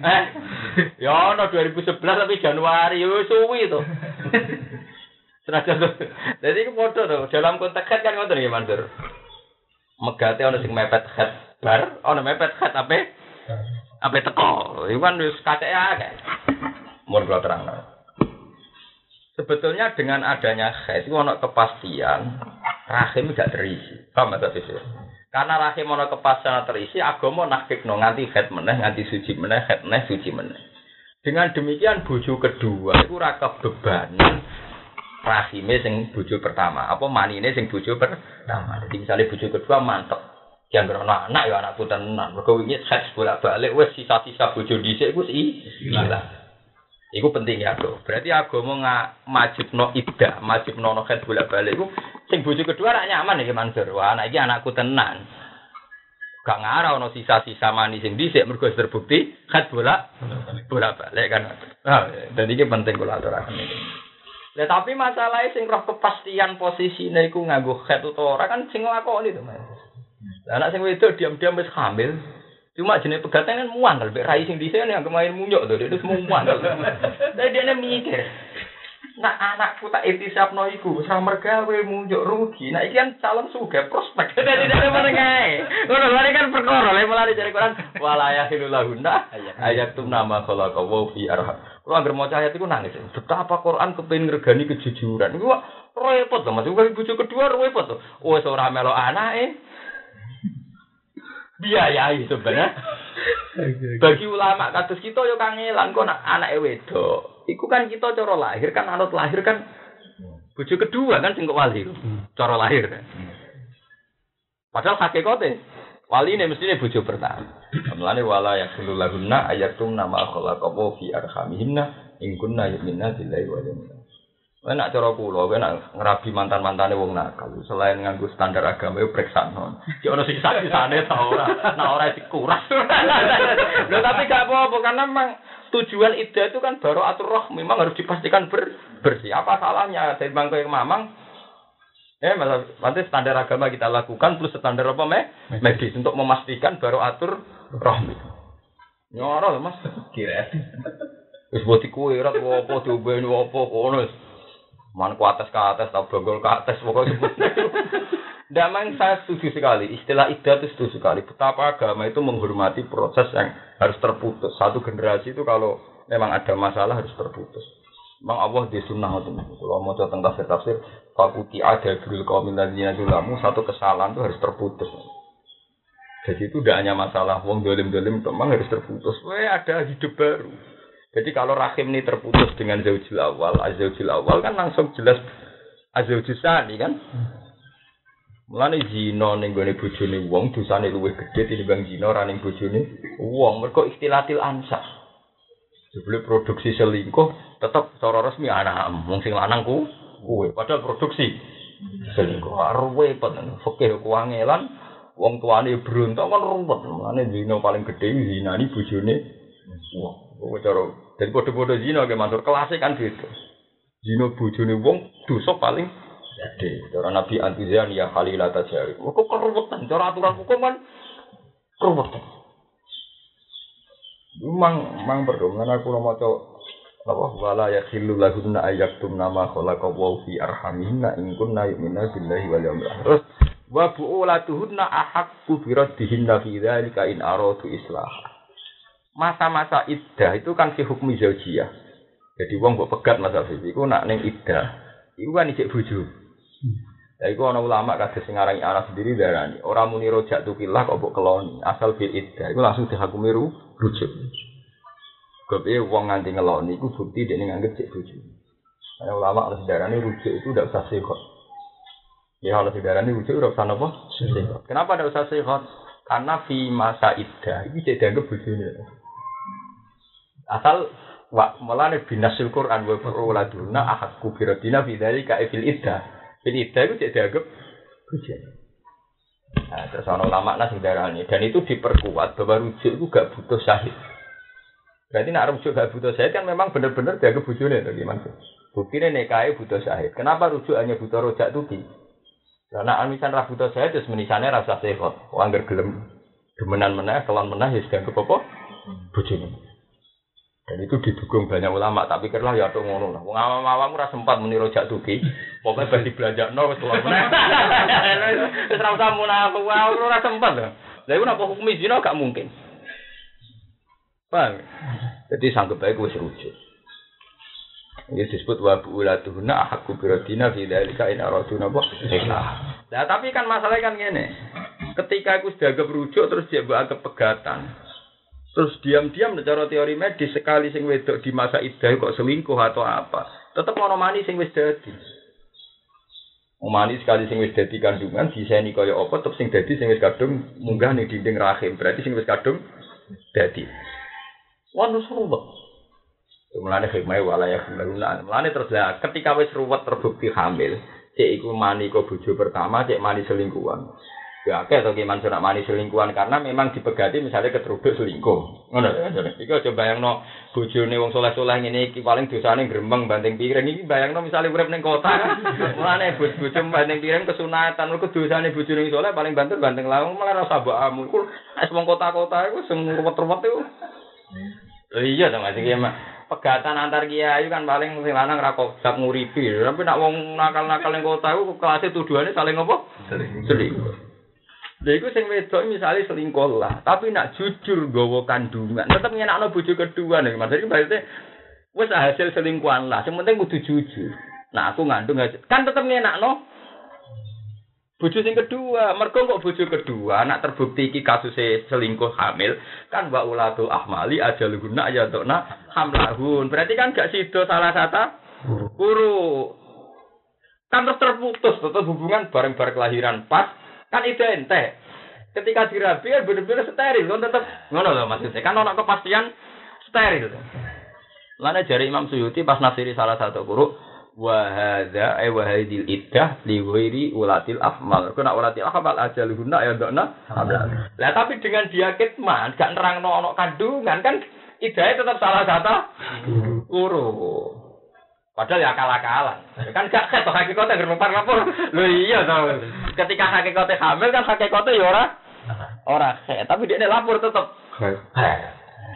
eh, ya ono 2011 tapi Januari, yo suwi to. Senajan. Jadi itu foto tuh, dalam konteks head kan ngoten ya Mandur. Megate ono sing mepet head bar, ono mepet head apa? Apa teko. Iku kan wis kacek akeh. Mun kula terang. Sebetulnya dengan adanya head itu ono kepastian rahim gak terisi. Paham ta sih? Karena rahim ono kepastian terisi, agama nakikno nganti head meneh, nganti suci meneh, head meneh, suci meneh. Dengan demikian bojo kedua itu raka bebanan rahime sing bojo pertama, apa manine sing bojo pertama. Jadi misalnya bojo kedua mantep. Yang berono anak ya anakku tenan. Mergo wingi seks bolak-balik wis sisa-sisa bojo dhisik iku hilang. Iku penting ya, Bro. Berarti agama nggak majibno iddah, majibno no khed bolak-balik iku sing bojo kedua rak nyaman iki Mansur. Wah, anak iki anakku tenan. Gak ngarah ono sisa-sisa mani sing dhisik mergo terbukti khed bolak bolak-balik kan. Nah, dan iki penting kula aturaken iki. Lah tapi masalahnya sing roh kepastian posisine iku nganggo khed utawa kan sing nglakoni to, Mas. Lah anak sing wedok diam-diam wis hamil, Cuma jenis pegatan kan muang kalau rai sing di sini yang kemarin munyok tuh itu semua muang. Tapi dia mikir, nak anakku tak itisap no iku sama gawe munyok rugi. Nah iki kan calon suga prospek. Jadi dia mana ngai. Ngono lari kan perkara, lha mulai dari Quran wala yahilulahunna ayat tum nama kalau kau fi arham. Kalau agar mau ayat itu nangis. Betapa Quran kepengen ngergani kejujuran. Iku repot loh mas. Iku bujuk kedua repot tuh. Oh seorang melo eh biayai sebenarnya. Bagi ulama kados kita yo kangelan kok nak anake wedok. Iku kan kita cara lahir kan anut lahir kan bojo kedua kan sing kok wali. Cara lahir. Padahal hakikate wali ini mestinya bojo pertama. Mulane wala yakulu lahunna ayatum nama khalaqahu fi arhamihinna in kunna yu'minna billahi wal yawmil Kowe nak cara kula, kowe nak ngerabi mantan-mantane wong nakal, selain nganggo standar agama yo periksa non. Ki ono sisa-sisane ta ora? Nak ora dikuras. (laughs) Lho tapi gak apa-apa karena memang tujuan ide itu kan baru atur roh memang harus dipastikan ber bersih. Apa salahnya dari bangko yang mamang? Eh, malah nanti standar agama kita lakukan plus standar apa me? medis untuk memastikan baru atur roh. Nyoro mas. Kira. Wis buat kue rat apa diubeni apa kono. Man ku atas ke atas, tau bogol ke atas, pokoknya sebut. (laughs) Damang saya setuju sekali, istilah idah itu setuju sekali. Betapa agama itu menghormati proses yang harus terputus. Satu generasi itu kalau memang ada masalah harus terputus. Memang Allah di sunnah itu. Kalau mau tentang tafsir tafsir, fakuti ada bil kaum dulamu satu kesalahan itu harus terputus. Jadi itu tidak hanya masalah wong dolim dolim, memang harus terputus. Wah ada hidup baru. Jadi kalau rahim ini terputus dengan zaujil awal, zaujil awal kan langsung jelas zaujil sani kan. Mulane zina ning gone bojone wong dosane luwih gedhe tinimbang zina ra ning bojone wong. Mergo istilatil ansah. Sebelum produksi selingkuh tetap cara resmi anak wong sing lanang ku padahal produksi selingkuh arwe peten fikih kuangelan wong tuane berontak kan ruwet. Mulane zina paling gedhe zinani bojone wong. Kok cara dan bodoh-bodoh zina ke mantur kelasnya kan gitu. Zina bojone wong dosa paling gede. Cara Nabi anti zina ya khalilah tajari. Kok keruwetan cara aturan hukum kan keruwetan. Mang mang berdoa aku mau maca apa wala yakhillu lahunna ayyatum nama khalaqa wa fi arhamihinna in kunna yu'minuna billahi wal yawmil akhir. Wa bu'ulatuhunna ahaqqu bi raddihinna fi dzalika in aradu islah masa-masa iddah itu kan si hukum zaujiyah. Jadi wong mbok pegat masa itu iku nak ning iddah, iku kan ijek bojo. Ya iku ana ulama kados sing anak sendiri darani, ora muni rojak tukillah kok mbok keloni, asal fil iddah iku langsung dihakumi rujuk. Kepiye wong nganti ngeloni iku bukti dekne nganggep cek bojo. Ana ulama ana darani rujuk itu udah usah sehat. Ya ana darani rujuk ora usah napa? Kenapa tidak usah sehat? Karena fi masa iddah iki cek dianggap bojone. Asal wa malane binasil Quran wa uladuna ahakku biradina fi dzalika fil iddah. Fil iddah itu cek dianggap hujan. Nah, terus ana ulama sing darani dan itu diperkuat bahwa rujuk itu gak butuh syahid. Berarti nak rujuk gak butuh syahid kan memang benar-benar jaga bujune to gimana? Buktinya nikahe butuh syahid. Kenapa rujuk hanya butuh rojak tuki? Karena amisan ra butuh syahid terus menisane rasa sehat. Wong anggar gelem demenan meneh, kelon meneh ya sedang apa? Bujune. Dan itu didukung banyak ulama, tapi kira ya tuh ngono lah. Wong awam-awam ora sempat muni rojak tuki. Pokoke bagi belajar no wis tuwa meneh. (laughs) Wis ra usah munafik, wah ora sempat lho. Lah iku napa hukum zina gak mungkin. Paham? Jadi sanggup baik wis rujuk. Ini disebut wa buulatuhuna ahakku biradina fi dzalika in aradu napa nikah. Nah, tapi kan masalahnya kan ngene. Ketika aku sudah agak rujuk terus dia buat agak pegatan. Terus diam-diam cara teori medis sekali sing wedok di masa idah kok selingkuh atau apa. Tetap ono mani sing wis dadi. Mani sekali sing wis dadi kandungan diseni kaya apa tetep sing dadi sing wis kadung munggah ning dinding rahim. Berarti sing wis kadung dadi. Wah, nus ruwet. Mulane hikmah wala ya guna. Mulane terus lah ketika wis ruwet terbukti hamil, cek iku mani kok bojo pertama, cek mani selingkuhan. Ya akeh to gimana nak mani selingkuhan karena memang dipegati misalnya keteruduk selingkuh. Ngono ya. Iku aja bayangno bojone wong soleh-soleh ngene iki paling dosane gremeng banting piring iki bayangno misalnya urip ning kota. (laughs) Mulane bojo banting piring kesunatan mergo dosane bojone soleh paling banter banting lawang malah rasa mbokmu. Iku wis wong kota-kota iku sing ruwet-ruwet iku. Iya to Mas iki mak pegatan antar kiai kan paling sing lanang ra kok nguripi. Tapi nak wong nakal-nakal ning kota iku kelasé tuduhane saling apa? Selingkuh. Lha iku sing wedok misalnya selingkuh lah, tapi nak jujur gawa kandungan, tetep ngenakno bojo kedua nih. Mas iki berarti wis hasil selingkuhan lah. Sing penting kudu jujur. Nah, aku ngandung kan tetep ngenakno bojo sing kedua. Mergo kok bojo kedua, nak terbukti iki kasusnya selingkuh hamil, kan wa ulatul ahmali ajaluhunna ayatuna hamlahun. Berarti kan gak sido salah satu guru. Kan terputus, tetap hubungan bareng-bareng kelahiran pas kan identik. Ketika dirabi kan bener-bener steril, kan tetap ngono loh maksudnya. Kan ono kepastian steril. Lana jari Imam Suyuti pas nafsiri salah satu guru wahada eh wahadil iddah li ghairi ulatil afmal. Kena ulatil afmal ajaluhunna ya ndokna hamlan. Lah tapi dengan dia kitman gak nerangno ono kandungan kan idahnya tetap salah satu guru. Padahal ya akal-akalan. Kan gak ket hakikate ngrempar lapor. Lho iya to. Ketika hakikate hamil kan hakikate ya ora ora ket, tapi dia lapor tetep.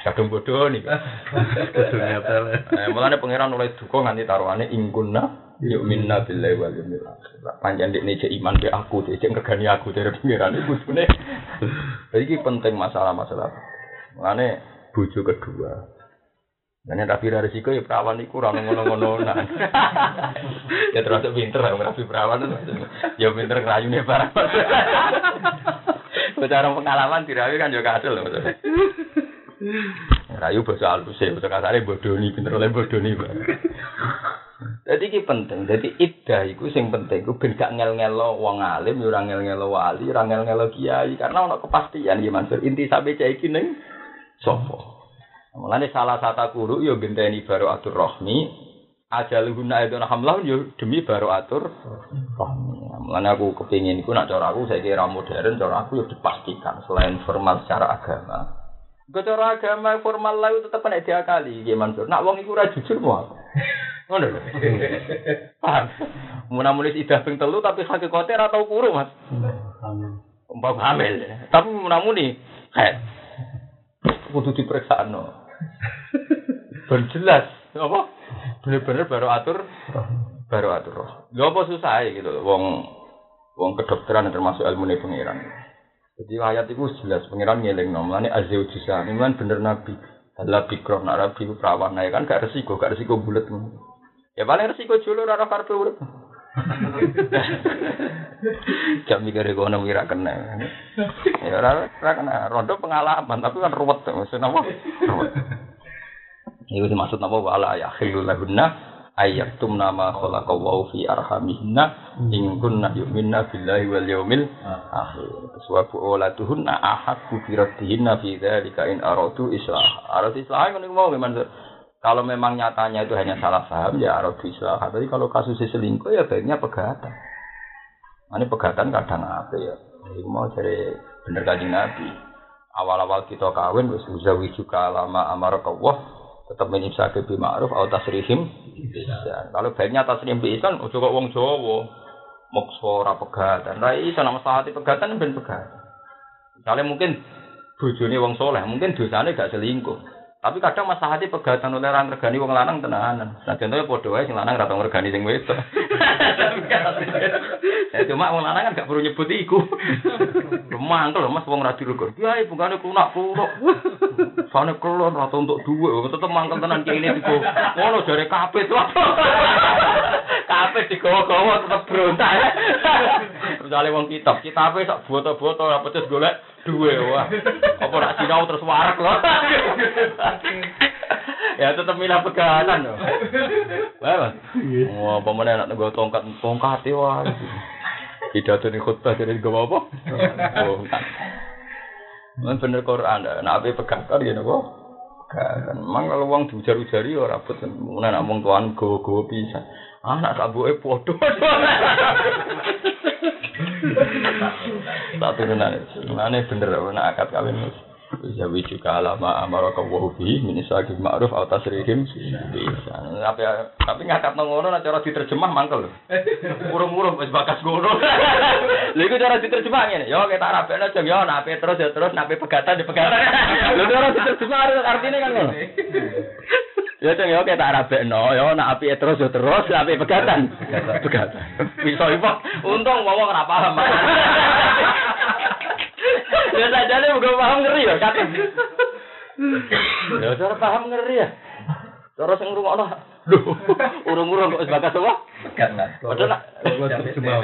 Kadung bodoh nih. Eh, mulane pangeran oleh duka nganti taruhane ingkunna yu'minna billahi wal yawmil akhir. Panjang cek iman be aku, cek ngregani aku dari pangeran iku kudune. Jadi iki penting masalah-masalah. Mulane bojo kedua. Dan rapi dari resiko ya perawan iku ora ngono-ngono nah. (laughs) ya termasuk pinter lah rapi perawan itu. Ya pinter ngrayune (laughs) barang. Bicara pengalaman dirawi kan juga hasil loh. Rayu bahasa halus ya, bahasa kasarnya bodoni, pinter oleh bodoni. Jadi ini penting. Jadi iddah itu sing penting. Itu ben gak ngel-ngelo wong alim, ya ora ngel-ngelo wali, ora ngel-ngelo kiai. Karena ono kepastian ya Mansur. Inti sampai iki ning sapa? Mulane salah satu guru yo genteni baru atur rohmi, ajaluhunna itu hamlah yo demi baru atur rohmi. Mulane aku kepingin iku nak cara aku saya kira modern, cara aku yo dipastikan selain formal secara agama. Gue cara agama formal lah itu tetap nek diakali, gimana Mansur. Nak wong iku ora jujur mau. Ngono lho. Paham? Mun nulis idah ping telu tapi hakikate ora tau kuru, Mas. Umpam hamil. Tapi mun namuni kayak kudu diperiksa no. Ben jelas, apa? Bener-bener baru atur, baru atur roh. Gak apa susah ya gitu, wong wong kedokteran termasuk ilmu pengiran. Jadi ayat itu jelas pengiran ngeling nomor ini azeu jisa, ini kan bener nabi. Adalah bikroh, nak nabi perawan, nah kan gak resiko, gak resiko bulat. Ya paling resiko julu rara karpe urut. (laughs) Jam mikir kono wira kena. Ya ora kena rondo pengalaman tapi kan ruwet maksud apa? Ruwet. Iku dimaksud apa wala ya khilul lahunna ayyatum nama khalaqa wa fi arhamihinna in kunna yu'minna billahi wal yaumil akhir. Suwabu olatuhunna ahakku bi raddihinna fi dzalika in aradu islah. Aradu islah ngono mau memang kalau memang nyatanya itu hanya salah paham ya aradu islah. Tapi kalau kasusnya selingkuh ya baiknya pegatan. Ini pegatan kadang apa ya? Iku mau dari bener kanjeng Nabi. Awal-awal kita kawin wis uzawi juga lama amar Allah tetap menyimsake bi ma'ruf au tasrihim ihsan. Kalau baiknya tasrihim bi ihsan ojo kok wong Jawa mokso ora pegatan. Lah nama sahati pegatan ben pegatan. Misalnya mungkin bojone wong soleh, mungkin dosane gak selingkuh. Tapi kadang masalah hati pegatan oleh orang regani wong lanang tenanan. Nah contohnya podo ae sing lanang ra tau ngregani sing wedok. (laughs) Ya cuma wong lanang kan gak perlu nyebut iku. (laughs) Mangkel Mas wong ra dirukur. Ya bungane kunak kunak. Sane kelon ra tau untuk duwe, tetep mangkel tenan kene digo. Ngono jare kapit. Kapit digowo-gowo tetep berontak. (laughs) Misalnya wong kitab, kitabe sak boto-boto ora pedes golek duwe wah. Apa nak sinau terus warak loh. ya tetep milah pegatan loh. Wah, wah pemenang nak nggo tongkat tongkat e wah. Pidato ning khutbah jadi gue apa? Tongkat. Man bener Quran, nak ape pegatan ya napa? Kan, mang kalau wong diujar-ujari ora rabut, mun nak wong tuan go-go pisan. Anak sabuke padha. (laughs) Tak turunan. Mulane bener ana akad kawin. Bisa juga alama amara ka wa bi min isaqi ma'ruf atau tasrihim bisa. Tapi tapi ngakak ngono cara diterjemah mangkel. Urung-urung wis bakas ngono. (laughs) Lha iku cara diterjemah ngene. Yo kita rabekno jeng yo nape terus ya terus nape pegatan di pegatan. Lha cara diterjemah artinya kan ngono. Ya ceng yo kita rabekno yo nak api terus ya terus api pegatan. Pegatan. Bisa ipo. Untung wong ora paham. (laughs) Ya saja nih bukan paham ngeri ya kata. Ya cara paham ngeri ya. Cara sing ngrungokno. Lho, urung-urung kok wis bakas apa? Padahal nak Cuma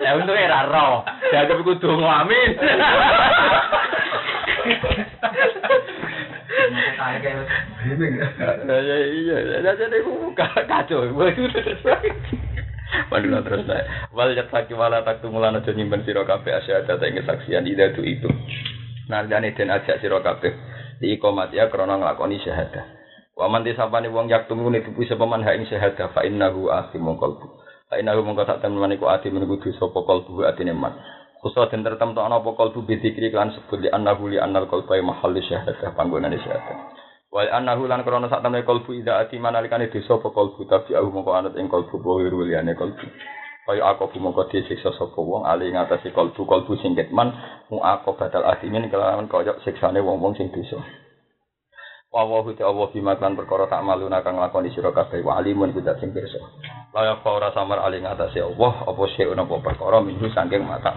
ya untung ora ro. Dianggap iku donga amin. Ya ya iya, ya jadi ku kacau. Padahal terus saya, wal yak saki wala tak tumulan aja nyimpen sira kabeh asyhadu ing kesaksian ida tu itu. Nardane den ajak sira kabeh ya krana nglakoni syahadah. Wa man disapane wong yak tumune tupu sepaman ha ing syahadah fa innahu asimu qalbu. Fa innahu mongko sak temen iku ati men kudu sapa qalbu atine man. Khusus den tertentu ana apa qalbu bidzikri kan sebut li annahu li annal qalba mahalli syahadah panggonane syahadah. Wal annahu lan krana sak temene kalbu ida ati manalikane desa apa kalbu tapi aku mongko anut ing kalbu bohir wiliane kalbu. Kaya aku mongko disiksa sapa wong ali ngatasi kalbu kalbu sing ketman mu aku batal adimin kelawan kaya siksane wong-wong sing dosa. Wa wa hu ta Allah bima kan perkara tak maluna kang lakoni sira kabeh wa alimun kudat sing pirsa. Layak ora samar ali ngatasi Allah apa sing ana apa perkara minggu saking mata.